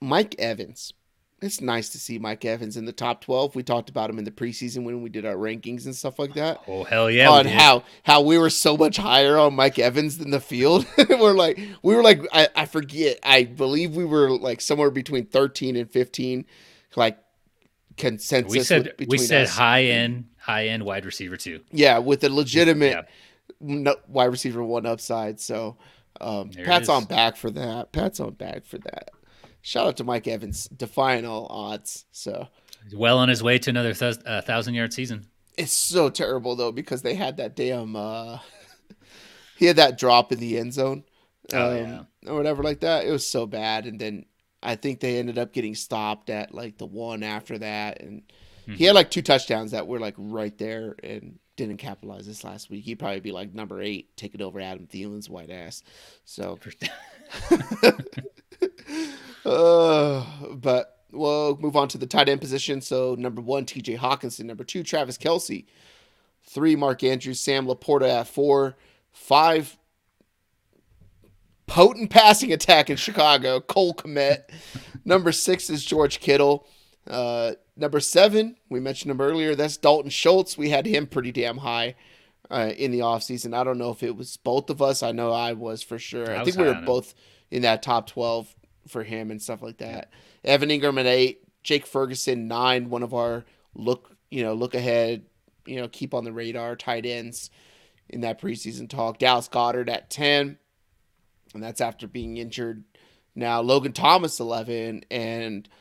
Mike Evans, it's nice to see Mike Evans in the top 12. We talked about him in the preseason when we did our rankings and stuff like that. Oh, hell yeah. On how, how we were so much higher on Mike Evans than the field. we're like, we were like, I, I forget, I believe we were like somewhere between 13 and 15, like consensus. We said, we said high end high end wide receiver too. Yeah, with a legitimate yeah. wide receiver one upside. So um, Pat's on back for that. Pat's on back for that. Shout out to Mike Evans, defying all odds. So He's well on his way to another th- uh, thousand yard season. It's so terrible though because they had that damn. Uh, he had that drop in the end zone, oh, um, yeah. or whatever like that. It was so bad, and then I think they ended up getting stopped at like the one after that, and Mm-hmm. He had like two touchdowns that were like right there and didn't capitalize this last week. He'd probably be like number eight, taking over Adam Thielen's white ass. So, uh, but we'll move on to the tight end position. So, number one, TJ Hockenson. Number two, Travis Kelce. Three, Mark Andrews. Sam LaPorta at four. Five, potent passing attack in Chicago, Cole Kmet. Number six is George Kittle. Uh, number seven, we mentioned him earlier. That's Dalton Schultz. We had him pretty damn high uh, in the offseason. I don't know if it was both of us. I know I was for sure. I, I think we were both in that top 12 for him and stuff like that. Evan Engram at eight, Jake Ferguson nine, one of our look, you know, look ahead, you know, keep on the radar tight ends in that preseason talk. Dallas Goedert at 10, and that's after being injured. Now Logan Thomas 11 and –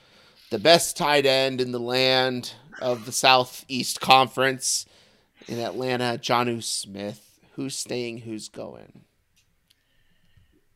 the best tight end in the land of the Southeast Conference in Atlanta, Jonnu Smith. Who's staying? Who's going?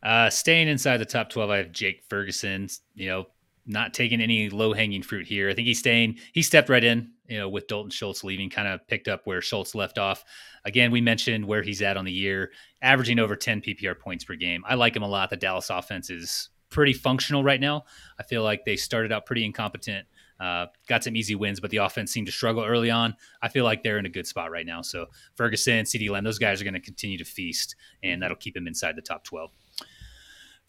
Uh, staying inside the top 12, I have Jake Ferguson, you know, not taking any low hanging fruit here. I think he's staying, he stepped right in, you know, with Dalton Schultz leaving, kind of picked up where Schultz left off. Again, we mentioned where he's at on the year, averaging over 10 PPR points per game. I like him a lot. The Dallas offense is pretty functional right now. I feel like they started out pretty incompetent, uh, got some easy wins, but the offense seemed to struggle early on. I feel like they're in a good spot right now. So Ferguson, CeeDee Lamb, those guys are going to continue to feast, and that'll keep them inside the top 12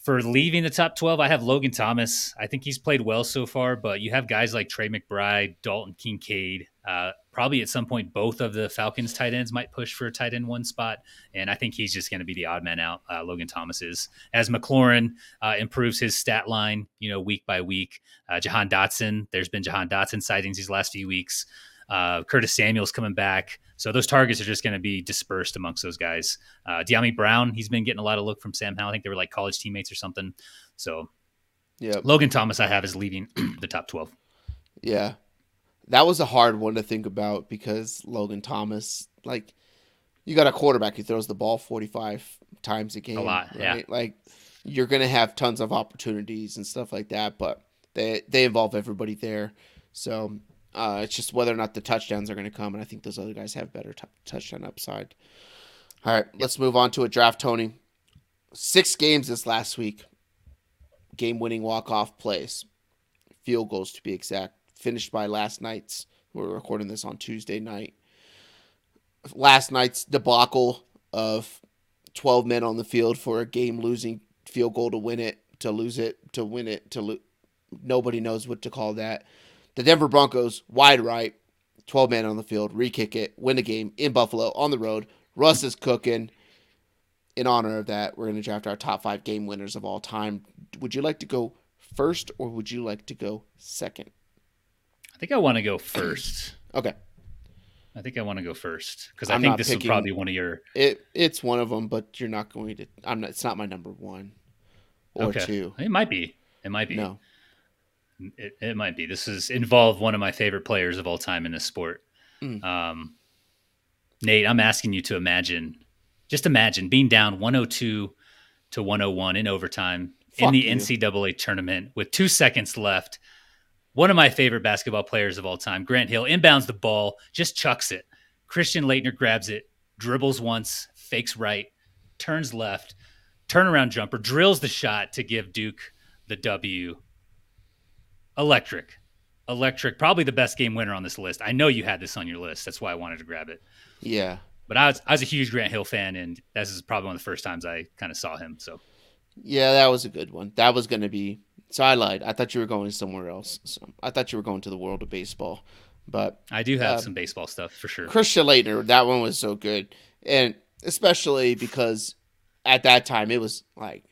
for leaving the top 12, I have Logan Thomas. I think he's played well so far, but you have guys like Trey McBride, Dalton Kincaid. Uh, probably at some point, both of the Falcons tight ends might push for a tight end one spot. And I think he's just going to be the odd man out, uh, Logan Thomas is. As McLaurin uh, improves his stat line, you know, week by week. Uh, Jahan Dotson, there's been Jahan Dotson sightings these last few weeks. Uh, Curtis Samuel's coming back. So those targets are just going to be dispersed amongst those guys. Uh, Dyami Brown, he's been getting a lot of look from Sam Howell. I think they were like college teammates or something. So yeah, Logan Thomas, I have is leaving the top 12. Yeah. That was a hard one to think about because Logan Thomas, like, you got a quarterback who throws the ball 45 times a game. A lot, right? yeah. Like, you're going to have tons of opportunities and stuff like that, but they, they involve everybody there. So uh, it's just whether or not the touchdowns are going to come, and I think those other guys have better t- touchdown upside. All right, yep. let's move on to a draft, Tony. Six games this last week. Game winning walk off plays, field goals to be exact, finished by last night's. We're recording this on Tuesday night. Last night's debacle of 12 men on the field for a game losing field goal to win it, to lose it, to win it, to lose. Nobody knows what to call that. The Denver Broncos, wide right, 12 men on the field, re kick it, win the game in Buffalo on the road, Russ is cooking. In honor of that, we're going to draft our top five game winners of all time. Would you like to go first, or would you like to go second? I think I want to go first. Okay. I think I want to go first because I think this is probably one of your. It it's one of them, but you're not going to. I'm not. It's not my number one or okay. two. It might be. It might be. No. It, it might be. This is involved one of my favorite players of all time in this sport. Mm. Um, Nate, I'm asking you to imagine, just imagine being down 102 to 101 in overtime Fuck in the you. NCAA tournament with two seconds left. One of my favorite basketball players of all time, Grant Hill, inbounds the ball, just chucks it. Christian Laettner grabs it, dribbles once, fakes right, turns left, turnaround jumper, drills the shot to give Duke the W. Electric. Electric. Probably the best game winner on this list. I know you had this on your list. That's why I wanted to grab it. Yeah. But I was I was a huge Grant Hill fan, and this is probably one of the first times I kind of saw him. So Yeah, that was a good one. That was going to be. So I lied. I thought you were going somewhere else. So I thought you were going to the world of baseball. But I do have Um, some baseball stuff for sure. Christian Laettner, that one was so good. And especially because at that time it was like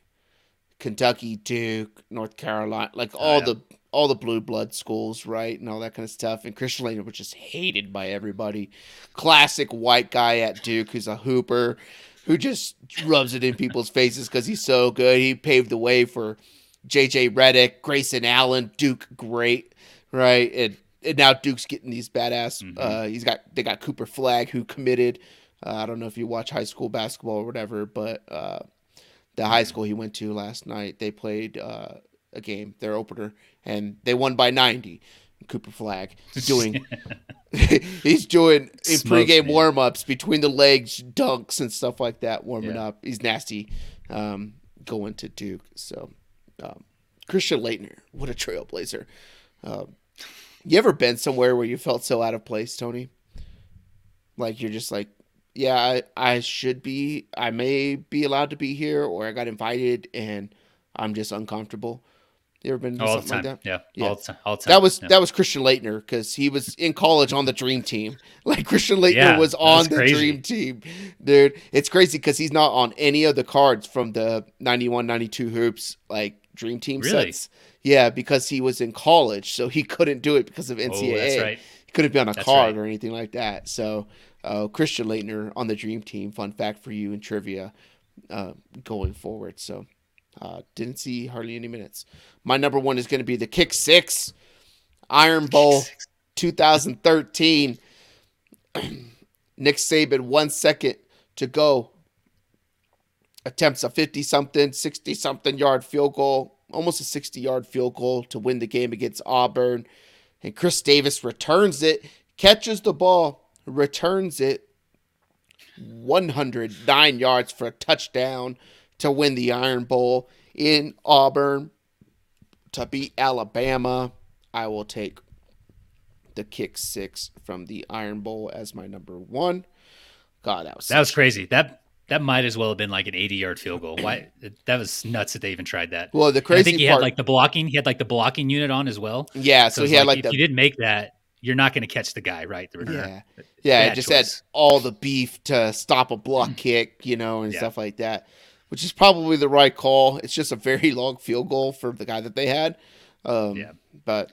Kentucky, Duke, North Carolina, like all yeah. the all the blue blood schools, right? And all that kind of stuff. And Christian Laettner was just hated by everybody. Classic white guy at Duke who's a hooper who just rubs it in people's faces because he's so good. He paved the way for JJ Redick, Grayson Allen, Duke great, right? And and now Duke's getting these badass. Mhm. Uh, he's got they got Cooper Flagg who committed. Uh, I don't know if you watch high school basketball or whatever, but uh, the high school he went to last night, they played uh, a game, their opener, and they won by ninety. Cooper Flagg doing he's doing in Smokes pregame me. warm ups between the legs, dunks and stuff like that, warming Yeah. up. He's nasty um, going to Duke. So um, Christian Laettner, what a trailblazer. Um, you ever been somewhere where you felt so out of place, Tony? Like you're just like, yeah, I, I should be, I may be allowed to be here, or I got invited and I'm just uncomfortable. You ever been to all something time. like that? yeah. Yeah. All the time. All the time. That was Yeah. that was Christian Laettner because he was in college on the Dream Team. Like Christian Laettner Yeah, was on the crazy. Dream Team, dude. It's crazy because he's not on any of the cards from the 91, 92 hoops like Dream Team Really? sets. Yeah, because he was in college, so he couldn't do it because of Oh, NCAA. that's right. He couldn't be on a That's card right. or anything like that. So uh, Christian Laettner on the Dream Team. Fun fact for you in trivia uh, going forward. So uh, didn't see hardly any minutes. My number one is going to be the Kick Six Iron Bowl 2013. Nick Saban, one second to go. Attempts a 50 something, 60 something yard field goal, almost a 60 yard field goal to win the game against Auburn. And Chris Davis returns it, catches the ball, returns it 109 yards for a touchdown to win the Iron Bowl in Auburn to beat Alabama. I will take the kick six from the Iron Bowl as my number one. God, that was That was crazy. That that might as well have been like an 80 yard field goal. Why? That was nuts that they even tried that. well. The crazy And I think he part, had like the blocking. He had like the blocking unit on as well. yeah. So, it's he had like if the you didn't make that, you're not going to catch the guy, right? The. Yeah. Yeah, it just choice. had all the beef to stop a block kick, you know, and Yeah. stuff like that, which is probably the right call. It's just a very long field goal for the guy that they had. Um, Yeah. But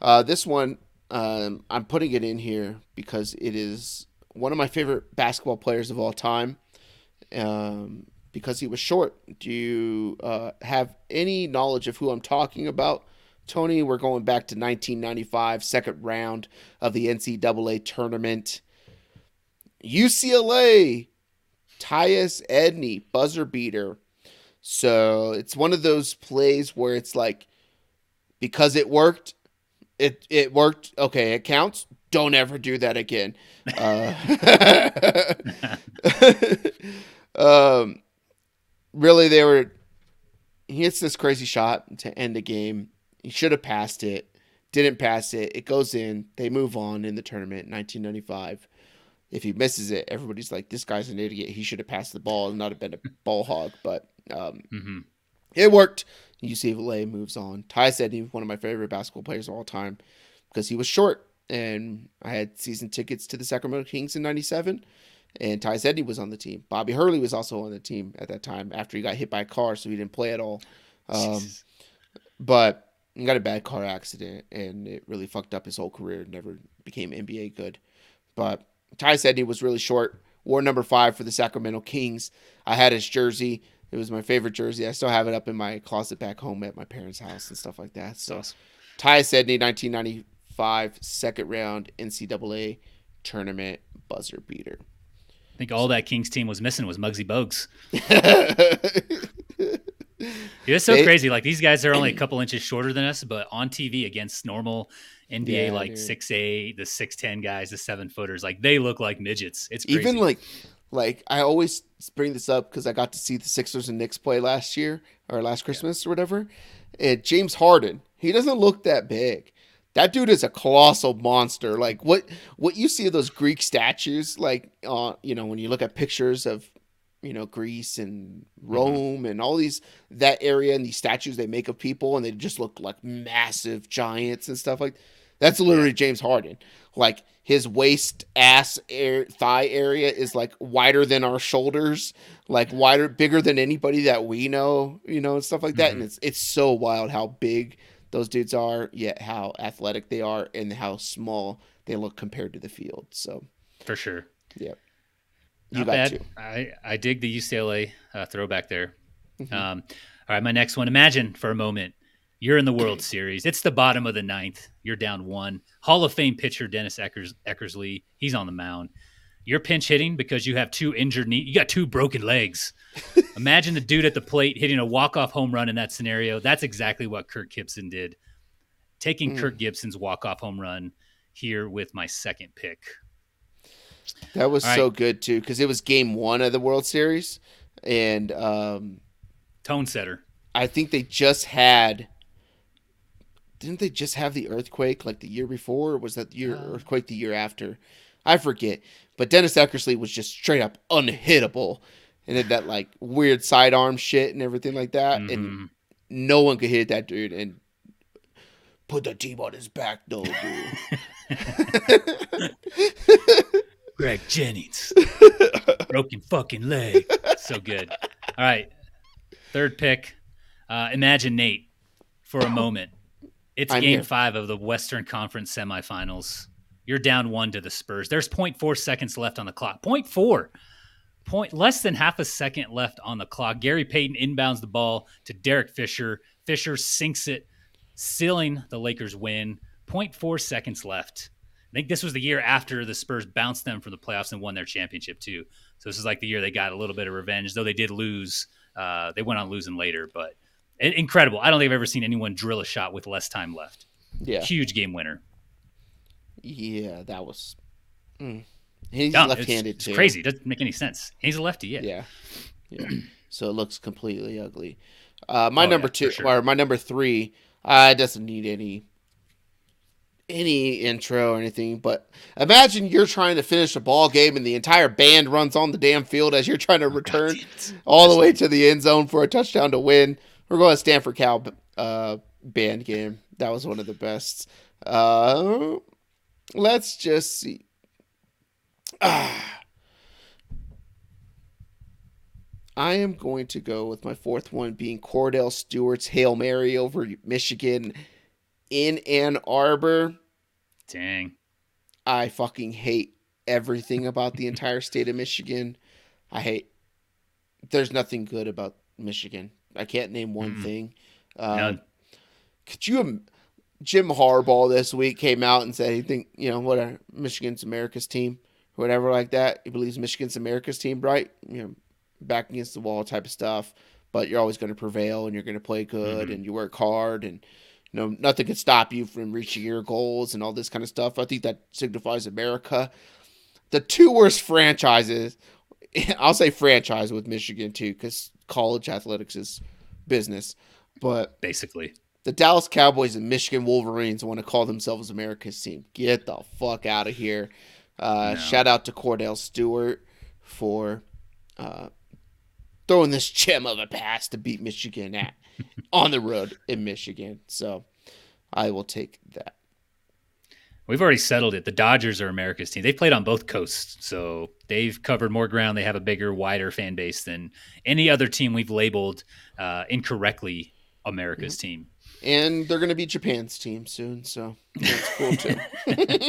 uh, this one, um, I'm putting it in here because it is one of my favorite basketball players of all time um, because he was short. Do you uh, have any knowledge of who I'm talking about? Tony, we're going back to 1995, second round of the NCAA tournament. UCLA, Tyus Edney, buzzer beater. So it's one of those plays where it's like, because it worked, it it worked. Okay, it counts. Don't ever do that again. Uh, um, really, they were. He hits this crazy shot to end the game. He should have passed it. Didn't pass it. It goes in. They move on in the tournament. 1995. If he misses it, everybody's like, "This guy's an idiot. He should have passed the ball and not have been a ball hog." But um, hmm it worked. UCLA moves on. Ty said he was one of my favorite basketball players of all time because he was short, and I had season tickets to the Sacramento Kings in '97. And Tyus Edney was on the team. Bobby Hurley was also on the team at that time after he got hit by a car, so he didn't play at all. Um, but he got a bad car accident, and it really fucked up his whole career. Never became NBA good. But Tyus Edney was really short. Wore number five for the Sacramento Kings. I had his jersey. It was my favorite jersey. I still have it up in my closet back home at my parents' house and stuff like that. So, Tyus Edney, 1990, five second round NCAA tournament buzzer beater. I think all that Kings team was missing was Muggsy Bogues. it's so they, crazy. Like these guys are only a couple inches shorter than us, but on TV against normal NBA yeah, like six eight, the six ten guys, the seven footers, like they look like midgets. It's crazy. even like like I always bring this up because I got to see the Sixers and Knicks play last year or last Christmas yeah. or whatever. And James Harden, he doesn't look that big. That dude is a colossal monster. Like what what you see of those Greek statues, like uh, you know, when you look at pictures of you know Greece and Rome and all these that area and these statues they make of people and they just look like massive giants and stuff like that's literally James Harden. Like his waist, ass, air, thigh area is like wider than our shoulders, like wider, bigger than anybody that we know, you know, and stuff like that. And it's it's so wild how big those dudes are, yet how athletic they are, and how small they look compared to the field. So, for sure. yeah, you Not got bad. I, I dig the UCLA uh, throwback there. Mhm. Um, all right, my next one. Imagine for a moment you're in the World Series. It's the bottom of the ninth. You're down one. Hall of Fame pitcher Dennis Eckers, Eckersley. He's on the mound. You're pinch hitting because you have two injured knee. You got two broken legs. Imagine the dude at the plate hitting a walk off home run in that scenario. That's exactly what Kirk Gibson did. Taking Mm. Kirk Gibson's walk off home run here with my second pick. That was right. so good too because it was Game One of the World Series, and um, Tone setter. I think they just had. Didn't they just have the earthquake like the year before, or was that the year Uh. earthquake the year after? I forget. But Dennis Eckersley was just straight up unhittable, and did that like weird sidearm shit and everything like that, and Mhm. no one could hit that dude and put the team on his back though, dude. Greg Jennings. Broken fucking leg. So good. All right. Third pick. Uh, imagine Nate for a moment. It's I'm game here. five of the Western Conference semifinals. You're down one to the Spurs. There's 0.4 seconds left on the clock. 0.4. Point less than half a second left on the clock. Gary Payton inbounds the ball to Derek Fisher. Fisher sinks it, sealing the Lakers win. 0.4 seconds left. I think this was the year after the Spurs bounced them from the playoffs and won their championship too. So this is like the year they got a little bit of revenge, though they did lose. Uh, they went on losing later, but incredible. I don't think I've ever seen anyone drill a shot with less time left. yeah, Huge game winner. yeah, that was. Mm. He's Dumb. Left-handed it's, too. crazy. It doesn't make any sense. He's a lefty. Yeah. Yeah. Yeah. so it looks completely ugly. Uh, my Oh, number yeah, two sure. or my number three, uh, doesn't need any any intro or anything, but imagine you're trying to finish a ball game and the entire band runs on the damn field as you're trying to return Oh, all the way to the end zone for a touchdown to win. We're going to Stanford Cal uh, band game. That was one of the best. Uh, let's just see. Ah. I am going to go with my fourth one being Kordell Stewart's Hail Mary over Michigan in Ann Arbor. Dang. I fucking hate everything about the entire state of Michigan. I hate. There's nothing good about Michigan. I can't name one Mm-mm. thing. Um, None. could you? Jim Harbaugh this week came out and said he think you know what a Michigan's America's team, whatever like that. He believes Michigan's America's team, right? You know, back against the wall type of stuff. But you're always going to prevail and you're going to play good Mhm. and you work hard and you know nothing can stop you from reaching your goals and all this kind of stuff. I think that signifies America. The two worst franchises, I'll say franchise with Michigan too, because college athletics is business. But Basically. the Dallas Cowboys and Michigan Wolverines want to call themselves America's team. Get the fuck out of here. Uh, No. Shout out to Kordell Stewart for uh, throwing this gem of a pass to beat Michigan at on the road in Michigan. So I will take that. We've already settled it. The Dodgers are America's team. They've played on both coasts, so they've covered more ground. They have a bigger, wider fan base than any other team we've labeled uh, incorrectly America's mm-hmm. team. And they're going to be Japan's team soon, so that's cool too.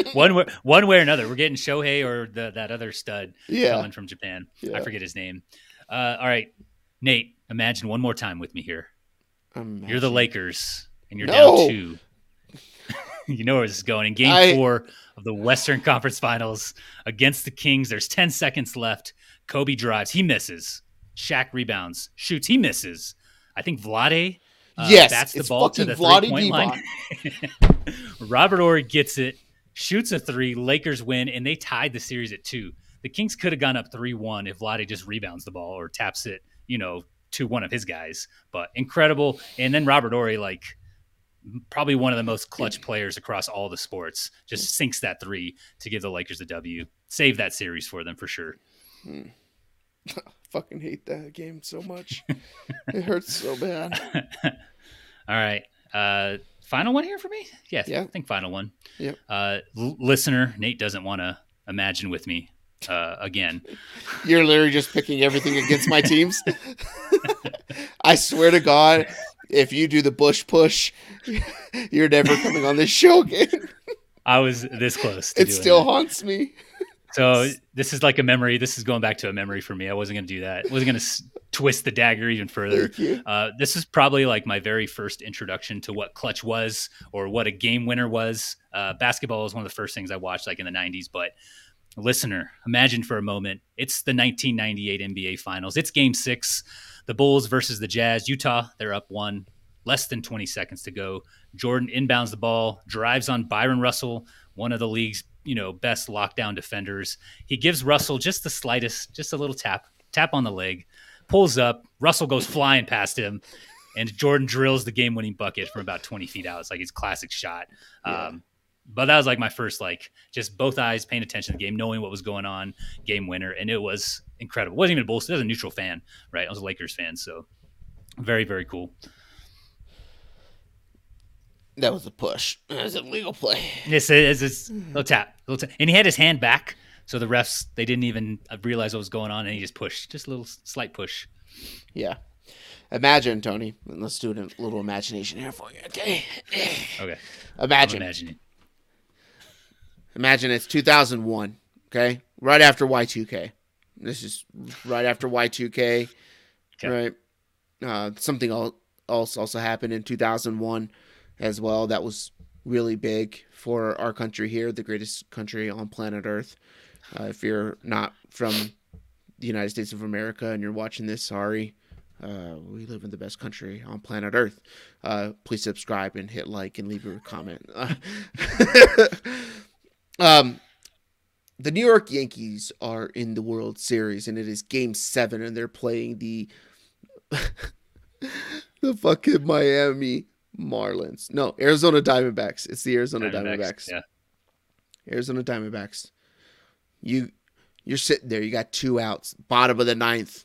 one way, one way or another, we're getting Shohei or the, that other stud yeah. coming from Japan. Yeah. I forget his name. Uh, all right, Nate, imagine one more time with me here. Imagine. You're the Lakers, and you're no. down two. you know where this is going. In game I... four of the Western Conference Finals against the Kings, there's 10 seconds left. Kobe drives. He misses. Shaq rebounds. Shoots. He misses. I think Vlade uh, yes, that's the ball to the three point line. Robert Horry gets it, shoots a three. Lakers win, and they tied the series at two. The Kings could have gone up three one if Vlade just rebounds the ball or taps it, you know, to one of his guys. But incredible. And then Robert Horry, like probably one of the most clutch players across all the sports, just sinks that three to give the Lakers a W. Save that series for them for sure. Hmm. fucking hate that game so much. it hurts so bad. All right. Uh, final one here for me? Yeah, yeah. I think final one. Yeah. Uh, l- listener, Nate doesn't want to imagine with me uh, again. You're literally just picking everything against my teams. I swear to God, if you do the Bush push, you're never coming on this show again. I was this close. it still haunts me. So this is like a memory. This is going back to a memory for me. I wasn't going to do that. I wasn't going to s- twist the dagger even further. Uh, this is probably like my very first introduction to what clutch was or what a game winner was. Uh, basketball was one of the first things I watched like in the 90s. But listener, imagine for a moment it's the 1998 NBA Finals. It's game six. The Bulls versus the Jazz. Utah, they're up one. Less than 20 seconds to go. Jordan inbounds the ball, drives on Byron Russell, one of the league's you know best lockdown defenders. He gives Russell just the slightest, just a little tap, tap on the leg, pulls up. Russell goes flying past him, and Jordan drills the game-winning bucket from about 20 feet out. It's like his classic shot. Yeah. Um, but that was like my first like just both eyes paying attention to the game, knowing what was going on, game winner, and it was incredible. It wasn't even a Bulls. It was a neutral fan, right? I was a Lakers fan, so very very cool. That was a push. That was a legal play. Yes, it's, little tap, little tap, and he had his hand back, so the refs they didn't even realize what was going on, and he just pushed, just a little slight push. Yeah. Imagine, Tony. Let's do a little imagination here for you. Okay. Okay. Imagine. imagining. Imagine it's 2001. Okay, right after Y2K. This is right after Y2K. Okay. Right. Uh, something else also happened in 2001 as well. That was really big for our country here, the greatest country on planet Earth. Uh, if you're not from the United States of America and you're watching this, sorry. Uh, we live in the best country on planet Earth. Uh, please subscribe and hit like and leave a comment. um, the New York Yankees are in the World Series, and it is Game Seven, and they're playing the the fucking Miami Marlins. No, Arizona Diamondbacks. It's the Arizona Diamondbacks. Diamondbacks. Yeah. Arizona Diamondbacks. You you're sitting there, you got two outs, bottom of the ninth.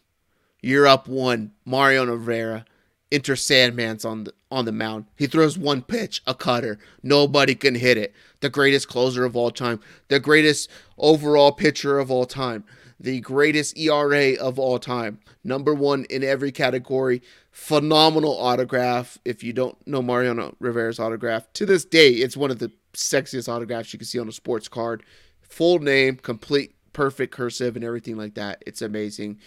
You're up one. Mariano Rivera. Enter Sandman's on the on the mound. He throws one pitch, a cutter. Nobody can hit it. The greatest closer of all time. The greatest overall pitcher of all time. The greatest ERA of all time. Number one in every category phenomenal autograph. If you don't know Mariano Rivera's autograph, to this day, it's one of the sexiest autographs you can see on a sports card. Full name, complete, perfect cursive, and everything like that. It's amazing.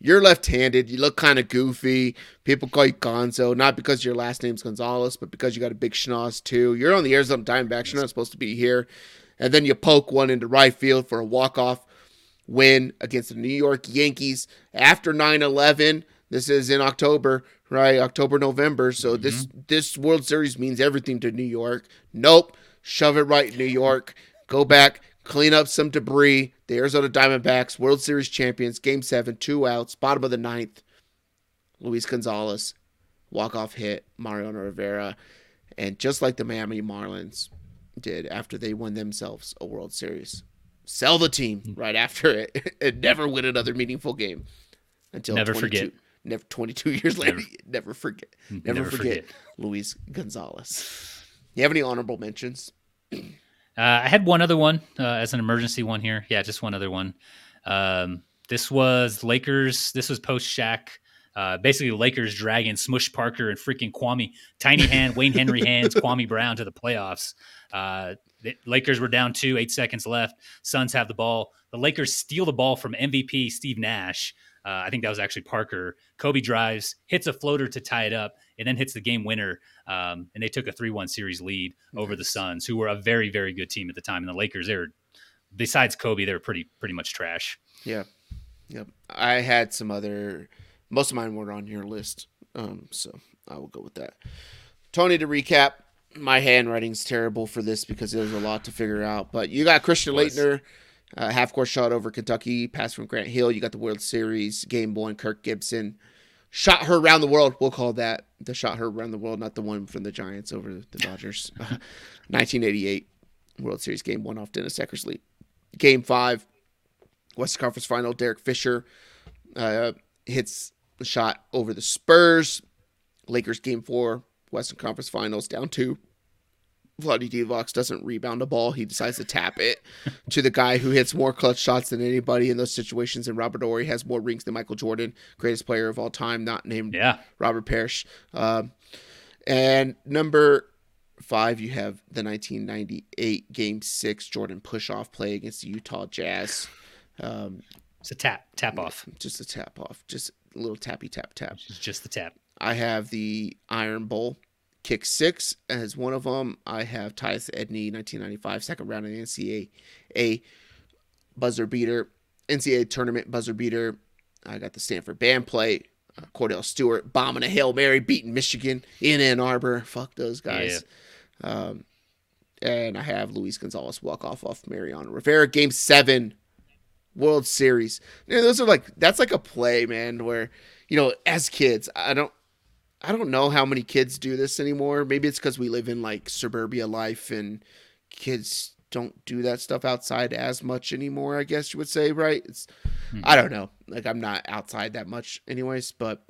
You're left-handed. You look kind of goofy. People call you Gonzo, not because your last name's Gonzalez, but because you got a big schnoz too. You're on the Arizona Diamondbacks. You're not supposed to be here. And then you poke one into right field for a walk-off win against the New York Yankees after 9-11 this is in October, right? October, November. So mm-hmm. this this World Series means everything to New York. Nope. Shove it right in New York. Go back, clean up some debris. The Arizona Diamondbacks, World Series champions, game seven, two outs, bottom of the ninth. Luis Gonzalez, walk-off hit, Mariano Rivera. And just like the Miami Marlins did after they won themselves a World Series. Sell the team mm. right after it and never win another meaningful game until never forget never 22 years later never, never forget never, never forget, forget, luis gonzalez you have any honorable mentions Uh, I had one other one uh, as an emergency one here. Yeah, just one other one. Um, this was Lakers. This was post Shaq. Uh, basically, Lakers dragging Smush Parker and freaking Kwame, tiny hand, Wayne Henry hands, Kwame Brown to the playoffs. Uh, the Lakers were down two, eight seconds left. Suns have the ball. The Lakers steal the ball from MVP Steve Nash. Uh, I think that was actually Parker. Kobe drives, hits a floater to tie it up, and then hits the game winner. Um, and they took a 3 1 series lead over the Suns, who were a very, very good team at the time. And the Lakers, they were, besides Kobe, they were pretty, pretty much trash. Yeah. Yep. I had some other, most of mine were on your list. Um, so I will go with that. Tony, to recap, my handwriting's terrible for this because there's a lot to figure out. But you got Christian Laettner uh, half court shot over Kentucky, pass from Grant Hill. You got the World Series game one, Kirk Gibson. Shot her around the world. We'll call that the shot her around the world, not the one from the Giants over the Dodgers. 1988 World Series game one off Dennis Eckersley. Game five, Western Conference Final. Derek Fisher uh, hits the shot over the Spurs. Lakers game four, Western Conference Finals, down two. Vlade Divac doesn't rebound a ball. He decides to tap it to the guy who hits more clutch shots than anybody in those situations. And Robert Horry has more rings than Michael Jordan, greatest player of all time, not named yeah. Robert Parish. Um, and number five, you have the 1998 Game Six Jordan push off play against the Utah Jazz. Um, it's a tap, tap off. Just a tap off. Just a little tappy tap tap. Just the tap. I have the Iron Bowl kick six as one of them. I have Tyus Edney, 1995, second round in NCAA buzzer beater, NCAA tournament buzzer beater. I got the Stanford band play. Uh, Kordell Stewart bombing a Hail Mary, beating Michigan in Ann Arbor. Fuck those guys. Yeah. Um, and I have Luis Gonzalez walk off off Mariano Rivera. Game seven, World Series. You know, those are like that's like a play, man. Where you know, as kids, I don't I don't know how many kids do this anymore. Maybe it's because we live in like suburbia life and kids don't do that stuff outside as much anymore. I guess you would say, right? It's mm-hmm. I don't know. Like I'm not outside that much, anyways. But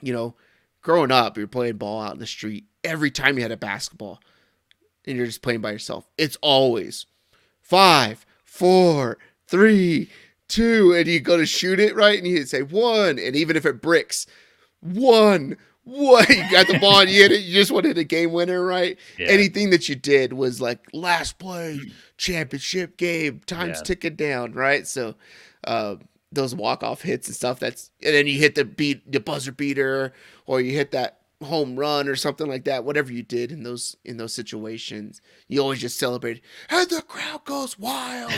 you know, growing up, you're playing ball out in the street. Every time you had a basketball, and you're just playing by yourself, it's always five, four, three, two, and you go to shoot it right, and you say one, and even if it bricks, one what you got the ball and you hit it, you just wanted a game winner, right? Yeah. Anything that you did was like last play, championship game, time's yeah. ticking down, right? So uh, those walk off hits and stuff. That's and then you hit the beat, the buzzer beater, or you hit that home run or something like that. Whatever you did in those in those situations, you always just celebrate, and the crowd goes wild.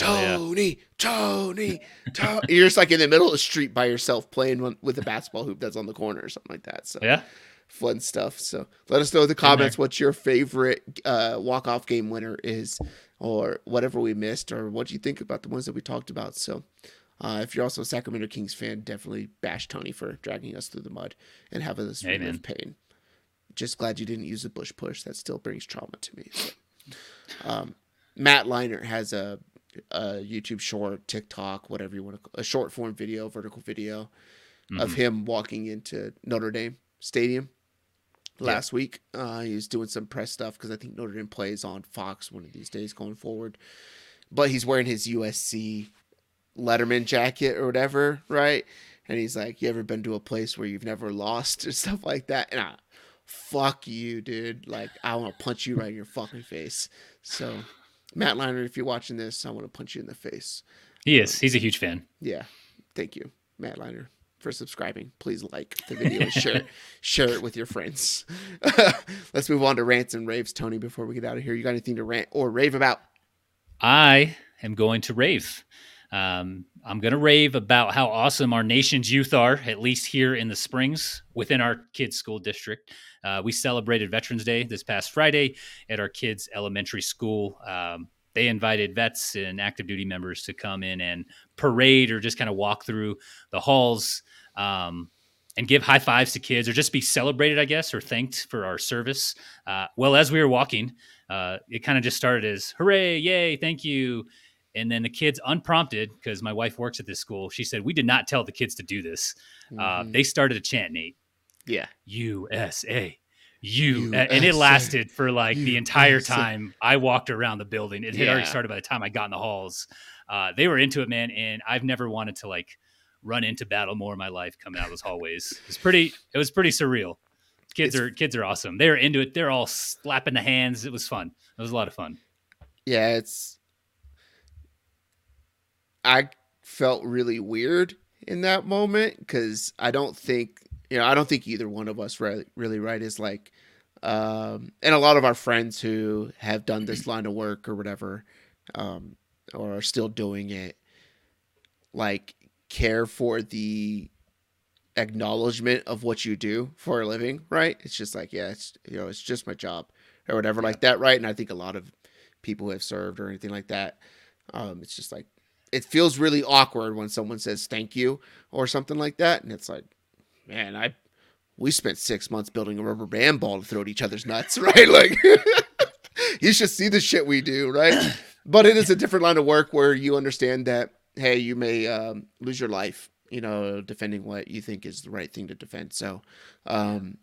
Tony, yeah. Tony, Tony. You're just like in the middle of the street by yourself playing with a basketball hoop that's on the corner or something like that. So yeah, fun stuff. So let us know in the comments what your favorite uh, walk off game winner is, or whatever we missed, or what you think about the ones that we talked about. So. Uh, if you're also a Sacramento Kings fan, definitely bash Tony for dragging us through the mud and having this hey, pain. Just glad you didn't use a bush push. That still brings trauma to me. So. Um, Matt Leinart has a a YouTube short, TikTok, whatever you want to, a short form video, vertical video mm-hmm. of him walking into Notre Dame Stadium last yeah. week. Uh, was doing some press stuff because I think Notre Dame plays on Fox one of these days going forward. But he's wearing his USC Letterman jacket or whatever, right? And he's like, "You ever been to a place where you've never lost or stuff like that?" And I, fuck you, dude. Like, I want to punch you right in your fucking face. So Matt Leinart, if you're watching this, I want to punch you in the face. He is. Um, He's a huge fan. Yeah. Thank you, Matt Leinart, for subscribing. Please like the video and share, share it with your friends. Let's move on to rants and raves, Tony, before we get out of here. You got anything to rant or rave about? I am going to rave. Um, I'm going to rave about how awesome our nation's youth are, at least here in the Springs within our kids' school district. Uh, we celebrated Veterans Day this past Friday at our kids' elementary school. Um, they invited vets and active duty members to come in and parade or just kind of walk through the halls um, and give high fives to kids or just be celebrated, I guess, or thanked for our service. Uh, well, as we were walking, uh, it kind of just started as hooray, yay, thank you. And then the kids, unprompted, because my wife works at this school, she said, We did not tell the kids to do this. Uh, mm-hmm. Uh, they started to chant, Nate. Yeah. USA, You, and and it lasted for like the entire time I walked around the building. It had already started by the time I got in the halls. Uh, they were into it, man, and I've never wanted to like run into battle more in my life coming out of those hallways. It's pretty. It was pretty surreal. Kids It's- are kids are awesome. They were into it. They're all slapping the hands. It was fun. It was a lot of fun. yeah, it's. I felt really weird in that moment because I don't think you know I don't think either one of us really really right is like, um, and a lot of our friends who have done this line of work or whatever, um, or are still doing it, like care for the acknowledgement of what you do for a living, right? It's just like, yeah, it's you know, it's just my job or whatever like that, right? And I think a lot of people who have served or anything like that, um, it's just like it feels really awkward when someone says thank you or something like that, and it's like, man, I we spent six months building a rubber band ball to throw at each other's nuts, right? Like you should see the shit we do, right? But it is a different line of work where you understand that hey, you may um, lose your life, you know, defending what you think is the right thing to defend. So, um,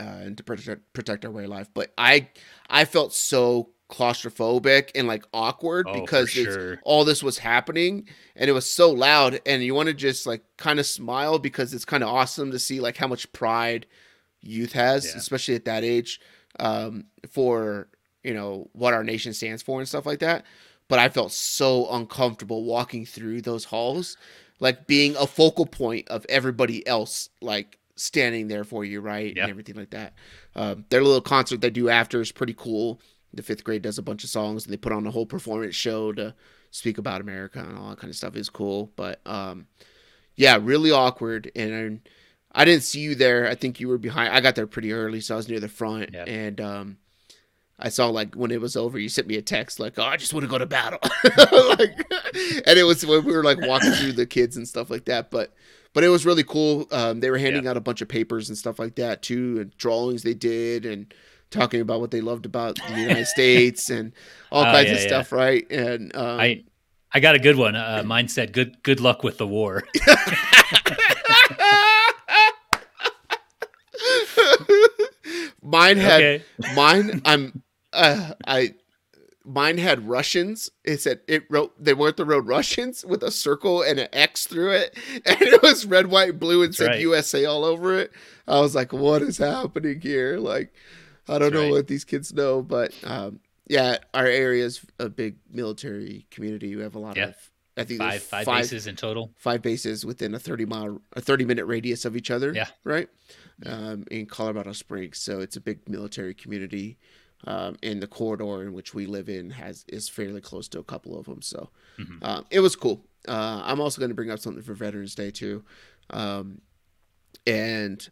uh, and to protect protect our way of life. But I I felt so claustrophobic and like awkward Oh, because sure. all this was happening and it was so loud and you want to just like kind of smile because it's kind of awesome to see like how much pride youth has Yeah. especially at that age um, for you know what our nation stands for and stuff like that but i felt so uncomfortable walking through those halls like being a focal point of everybody else like standing there for you right Yeah. and everything like that um, their little concert they do after is pretty cool the fifth grade does a bunch of songs and they put on a whole performance show to speak about America and all that kind of stuff is cool. But um, yeah, really awkward. And I didn't see you there. I think you were behind. I got there pretty early, so I was near the front. Yeah. And um, I saw like when it was over, you sent me a text like, "Oh, I just want to go to battle," like, and it was when we were like walking through the kids and stuff like that. But but it was really cool. Um, they were handing out a bunch of papers and stuff like that too, and drawings they did, and talking about what they loved about the United States and all Oh, kinds yeah, of yeah. stuff, right? And um, I I got a good one. Uh, mine said, "Good good luck with the war." mine had okay. mine. I'm uh, I mine had Russians. It said it wrote they wrote the road Russians with a circle and an X through it, and it was red, white, blue, and That's said right. USA all over it. I was like, what is happening here? Like, I don't That's know right. what these kids know, but um, yeah, our area is a big military community. We have a lot of. I think Five five five bases in total. five bases within a 30 mile a 30 minute radius of each other Yeah. right um, in colorado springs so it's a big military community um, and the corridor in which we live in has is fairly close to a couple of them so Mhm. um, it was cool uh, i'm also going to bring up something for veterans day too um, and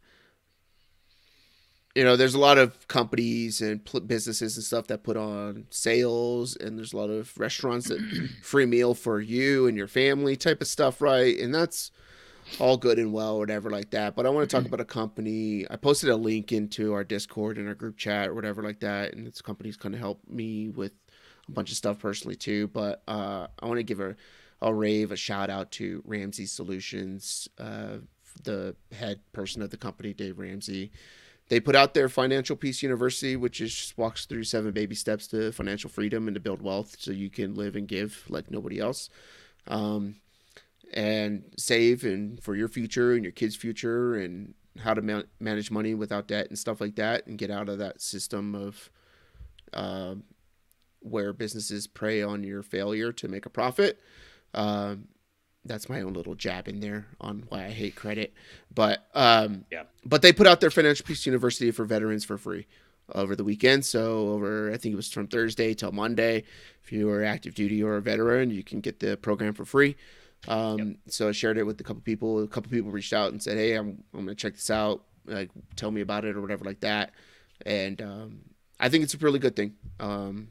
you know there's a lot of companies and pl- businesses and stuff that put on sales and there's a lot of restaurants that free meal for you and your family type of stuff right? And that's all good and well or whatever like that. But i want to talk about a company. I posted a link into our discord and our group chat or whatever like that and this company's going to help me with a bunch of stuff personally too. But uh, i want to give a, a rave a shout out to ramsey solutions uh, the head person of the company dave ramsey they put out their financial peace university which is just walks through seven baby steps to financial freedom and to build wealth so you can live and give like nobody else. Um, and save and for your future and your kids future and how to man- manage money without debt and stuff like that and get out of that system of um where businesses prey on your failure to make a profit. Um, that's my own little jab in there on why I hate credit. But um, Yeah. but they put out their Financial Peace University for veterans for free over the weekend. So over I think it was from Thursday till Monday. If you are active duty or a veteran, you can get the program for free. Um, So I shared it with a couple people. A couple people reached out and said, "Hey, I'm I'm gonna check this out. Like, tell me about it or whatever like that." And um, I think it's a really good thing. Um,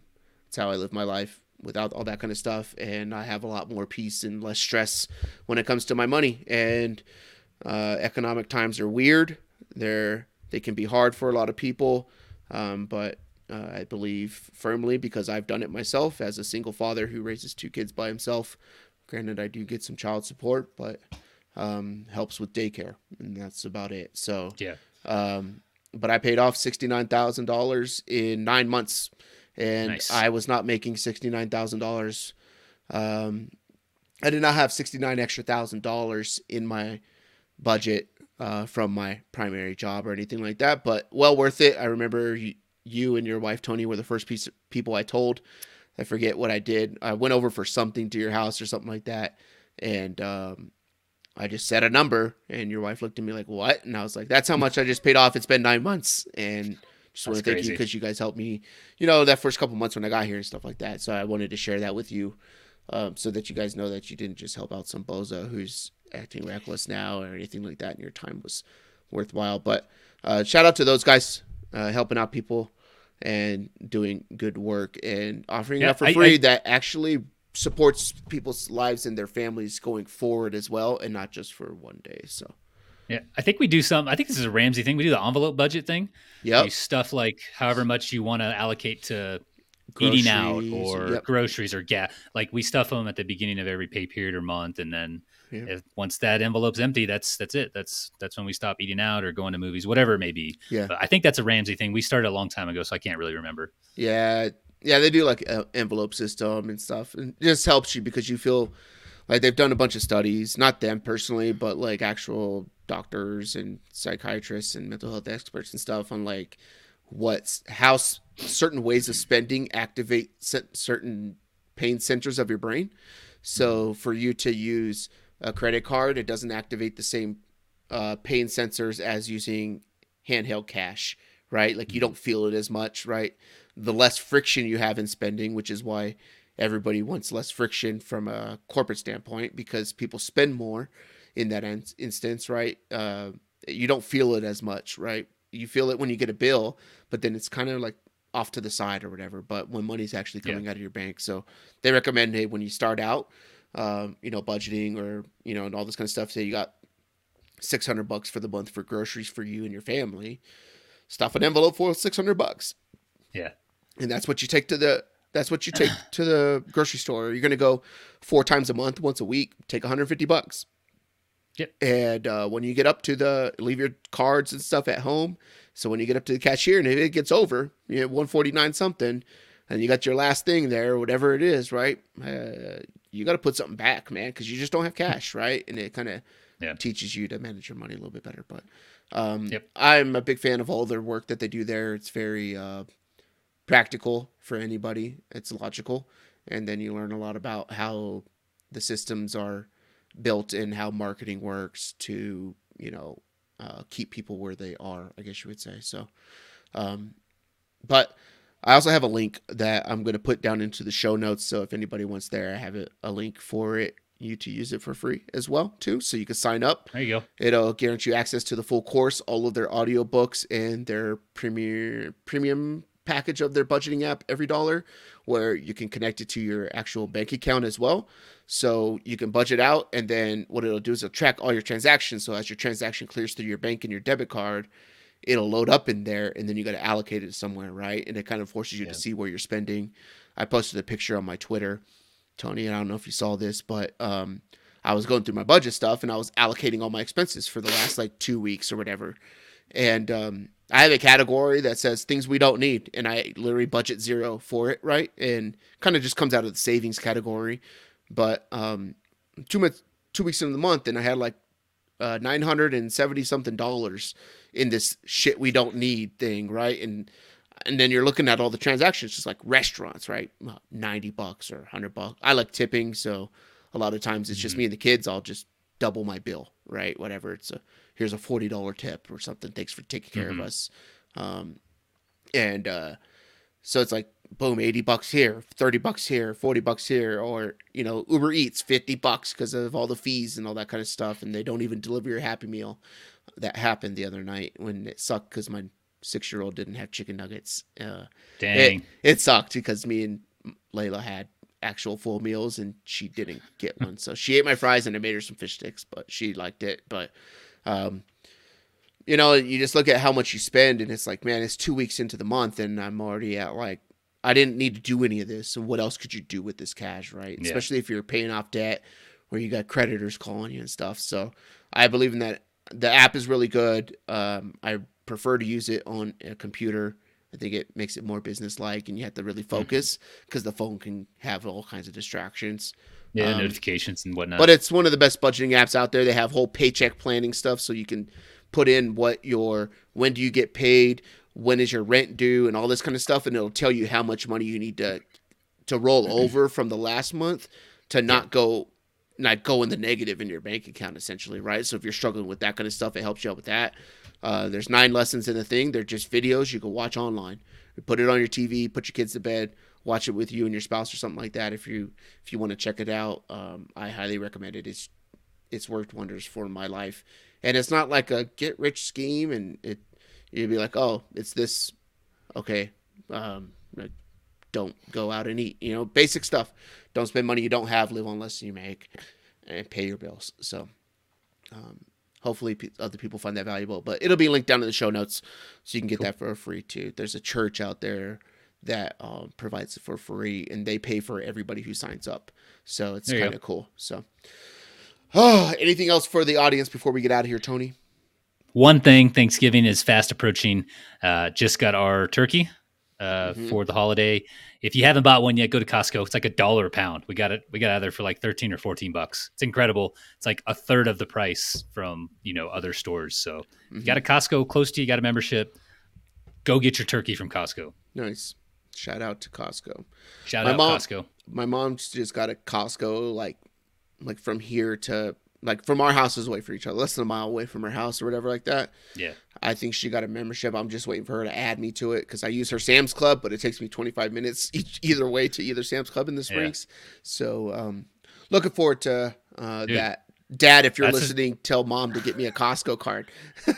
it's how I live my life without all that kind of stuff, and I have a lot more peace and less stress when it comes to my money. And uh, economic times are weird. They're they can be hard for a lot of people, um, but uh, I believe firmly because I've done it myself as a single father who raises two kids by himself. Granted, I do get some child support, but um, helps with daycare, and that's about it. So Yeah. um, but I paid off sixty nine thousand dollars in nine months, and Nice. I was not making sixty nine thousand dollars. Um, I did not have sixty nine extra thousand dollars in my budget uh, from my primary job or anything like that, but well worth it. I remember you, you and your wife Tony were the first piece people I told. I forget what I did. I went over for something to your house or something like that, and um, I just said a number, and your wife looked at me like, "What?" And I was like, "That's how much I just paid off. It's been nine months." And just want to thank you because you guys helped me, you know, that first couple months when I got here and stuff like that. So I wanted to share that with you, um, so that you guys know that you didn't just help out some bozo who's acting reckless now or anything like that, and your time was worthwhile. But uh, shout out to those guys uh, helping out people and doing good work and offering Yeah, that for I- free I- that actually supports people's lives and their families going forward as well and not just for one day so Yeah, I think we do some. I think this is a Ramsey thing. We do the envelope budget thing. Yeah, You stuff like however much you want to allocate to eating out or yep. groceries or gas. Like we stuff them at the beginning of every pay period or month, and then Yeah. if, once that envelope's empty, that's that's it. That's that's when we stop eating out or going to movies, whatever it may be. Yeah. But I think that's a Ramsey thing. We started a long time ago, so I can't really remember. yeah yeah they do like envelope system and stuff and it just helps you because you feel like they've done a bunch of studies not them personally but like actual doctors and psychiatrists and mental health experts and stuff on like what's how s- certain ways of spending activate cer- certain pain centers of your brain. So for you to use a credit card it doesn't activate the same uh, pain sensors as using handheld cash right? Like you don't feel it as much right? The less friction you have in spending which is why everybody wants less friction from a corporate standpoint because people spend more in that in- instance right uh, you don't feel it as much right you feel it when you get a bill but then it's kind of like off to the side or whatever but when money's actually Yeah. coming out of your bank so they recommend hey when you start out um, you know budgeting or you know and all this kind of stuff say you got 600 bucks for the month for groceries for you and your family stuff an envelope for 600 bucks Yeah. and that's what you take to the that's what you take to the grocery store you're going to go four times a month once a week take 150 bucks Yep. and uh, when you get up to the leave your cards and stuff at home so when you get up to the cashier and if it gets over you know 149 something and you got your last thing there whatever it is right uh, you got to put something back man because you just don't have cash right and it kind of Yeah. teaches you to manage your money a little bit better but um, Yep. i'm a big fan of all their work that they do there it's very uh, practical for anybody. It's logical, and then you learn a lot about how the systems are built and how marketing works to you know uh, keep people where they are. I guess you would say so. Um, but I also have a link that I'm going to put down into the show notes. So if anybody wants there, I have a, a link for it. You to use it for free as well too, so you can sign up. There you go. It'll guarantee you access to the full course, all of their audiobooks, and their premier premium package of their budgeting app, Every Dollar, where you can connect it to your actual bank account as well. So you can budget out, and then what it'll do is it'll track all your transactions. So as your transaction clears through your bank and your debit card, it'll load up in there, and then you got to allocate it somewhere, right? And it kind of forces you Yeah. to see where you're spending. I posted a picture on my Twitter, Tony. I don't know if you saw this, but um, I was going through my budget stuff and I was allocating all my expenses for the last like two weeks or whatever. And um, I have a category that says things we don't need, and I literally budget zero for it, right? And kind of just comes out of the savings category. But um, two months, two weeks into the month, and I had like uh, nine hundred and seventy something dollars in this shit we don't need thing, right? And and then you're looking at all the transactions, just like restaurants, right? Ninety bucks or hundred bucks. I like tipping, so a lot of times it's just me and the kids. I'll just double my bill, right? Whatever. It's a here's a forty dollar tip or something. Thanks for taking care Mhm. of us. Um, and uh, so it's like boom, eighty bucks here, thirty bucks here, forty bucks here, or you know Uber Eats fifty bucks because of all the fees and all that kind of stuff, and they don't even deliver your Happy Meal. That happened the other night when it sucked because my six year old didn't have chicken nuggets. Uh, Dang. it, it sucked because me and Layla had actual full meals and she didn't get one. So she ate my fries and I made her some fish sticks, but she liked it. But, um, you know, you just look at how much you spend and it's like, man, it's two weeks into the month and I'm already at like, I didn't need to do any of this. So what else could you do with this cash, right? Yeah. Especially if you're paying off debt where you got creditors calling you and stuff. So I believe in that. The app is really good. Um, I prefer to use it on a computer. I think it makes it more business like, and you have to really focus because the phone can have all kinds of distractions. Yeah, Um, notifications and whatnot. But it's one of the best budgeting apps out there. They have whole paycheck planning stuff, so you can put in what your when do you get paid, when is your rent due, and all this kind of stuff, and it'll tell you how much money you need to to roll over from the last month to not go not go in the negative in your bank account essentially right? So if you're struggling with that kind of stuff it helps you out with that. Uh, there's nine lessons in the thing. They're just videos you can watch online. You put it on your tv put your kids to bed watch it with you and your spouse or something like that if you if you want to check it out. Um, i highly recommend it. It's it's worked wonders for my life. And it's not like a get rich scheme and it you'd be like oh it's this okay um, like, don't go out and eat you know basic stuff. Don't spend money you don't have live on less than you make and pay your bills. So um, hopefully pe- other people find that valuable but it'll be linked down in the show notes so you can get that for free too. There's a church out there that um, provides it for free and they pay for everybody who signs up so it's kind of cool so oh anything else for the audience before we get out of here tony One thing, Thanksgiving is fast approaching. Uh, just got our turkey uh, Mhm. for the holiday. If you haven't bought one yet, go to Costco. It's like a dollar a pound. We got it. We got it out there for like thirteen or fourteen bucks. It's incredible. It's like a third of the price from you know other stores. So if you got a Costco close to you, got a membership. Go get your turkey from Costco. nice shout out to costco Shout My out mom- Costco. my mom just got a Costco like like from here to like from our houses away from each other, less than a mile away from her house or whatever like that. Yeah. I think she got a membership. I'm just waiting for her to add me to it because I use her Sam's Club, but it takes me 25 minutes each, either way to either Sam's Club in the Yeah. Springs. So um, looking forward to uh, Dude, that. Dad, if you're that's a- listening, tell mom to get me a Costco card.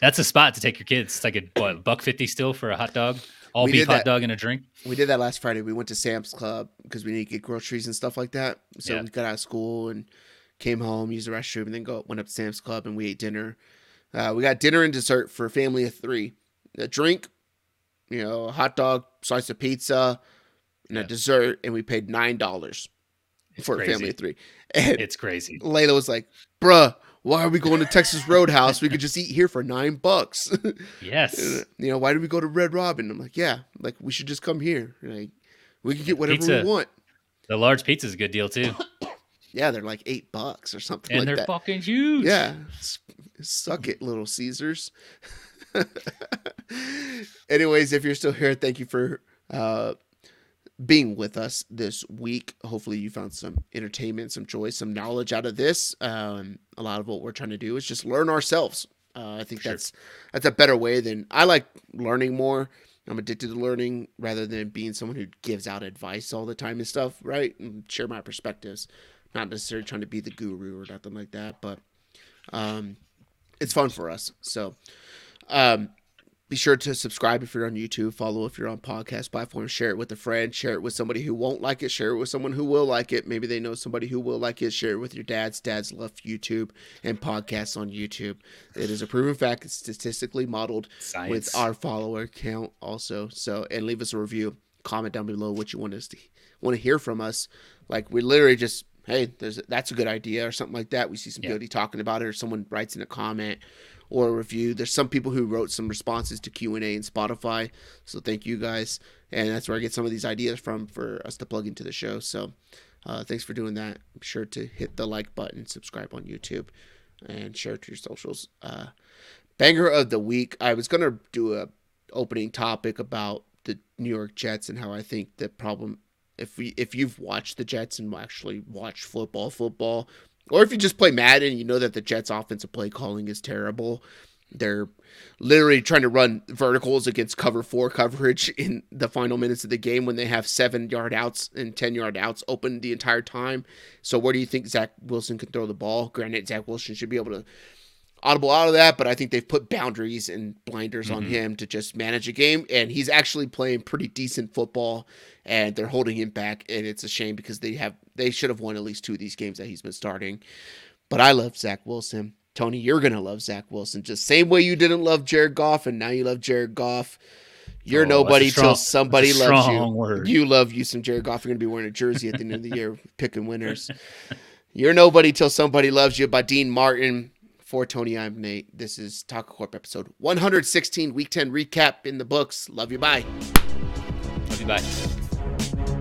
That's a spot to take your kids. It's like a what, buck fifty still for a hot dog, all We beef hot that. dog and a drink. we did that last Friday. We went to Sam's Club because we need to get groceries and stuff like that. So Yeah. we got out of school and came home, used the restroom, and then go went up to Sam's Club and we ate dinner. Uh, we got dinner and dessert for a family of three. A drink, you know, a hot dog, slice of pizza, and a dessert, and we paid nine dollars for a family of three. And It's crazy. Layla was like, "Bruh, why are we going to Texas Roadhouse? We could just eat here for nine bucks." Yes. you know, why do we go to Red Robin? I'm like, yeah, like we should just come here. Like, we could get whatever Pizza. we want. The large pizza is a good deal too. Yeah, they're like eight bucks or something and like they're that. fucking huge. Yeah, suck it, Little Caesars. Anyways, if you're still here, thank you for uh, being with us this week. Hopefully, you found some entertainment, some joy, some knowledge out of this. Um, a lot of what we're trying to do is just learn ourselves. Uh, I think Sure. that's that's a better way than I like learning more. I'm addicted to learning rather than being someone who gives out advice all the time and stuff, right? And share my perspectives. Not necessarily trying to be the guru or nothing like that, but um, it's fun for us. So um, be sure to subscribe if you're on YouTube, follow if you're on podcast platforms, share it with a friend, share it with somebody who won't like it, share it with someone who will like it. Maybe they know somebody who will like it. Share it with your dads. Dads love YouTube and podcasts on YouTube. It is a proven fact. It's statistically modeled Science. with our follower count also. So and leave us a review. Comment down below what you want us to want to hear from us. Like we literally just hey, there's that's a good idea or something like that. We see some Yeah. talking about it, or someone writes in a comment or a review. There's some people who wrote some responses to Q and A in Spotify. So thank you guys, and that's where I get some of these ideas from for us to plug into the show. So uh, thanks for doing that. Be sure to hit the like button, subscribe on YouTube, and share to your socials. Uh, banger of the week. I was gonna do a opening topic about the New York Jets and how I think the problem if we if you've watched the Jets and actually watched football football or if you just play Madden you know that the Jets offensive play calling is terrible. They're literally trying to run verticals against cover four coverage in the final minutes of the game when they have seven yard outs and 10 yard outs open the entire time. So, where do you think Zach Wilson can throw the ball? Granted, Zach Wilson should be able to audible out of that, but I think they've put boundaries and blinders on Mhm. him to just manage a game. And he's actually playing pretty decent football, and they're holding him back. And it's a shame because they have they should have won at least two of these games that he's been starting. But I love Zach Wilson. Tony, you're gonna love Zach Wilson just same way you didn't love Jared Goff, and now you love Jared Goff. You're Oh, nobody strong- till somebody loves you. word. You love you some Jared Goff. You're gonna be wearing a jersey at the end of the year, picking winners. You're nobody till somebody loves you by Dean Martin For Tony, I'm Nate. This is Taco Corp episode 116, week 10 recap in the books. Love you. Bye. Love you. Bye.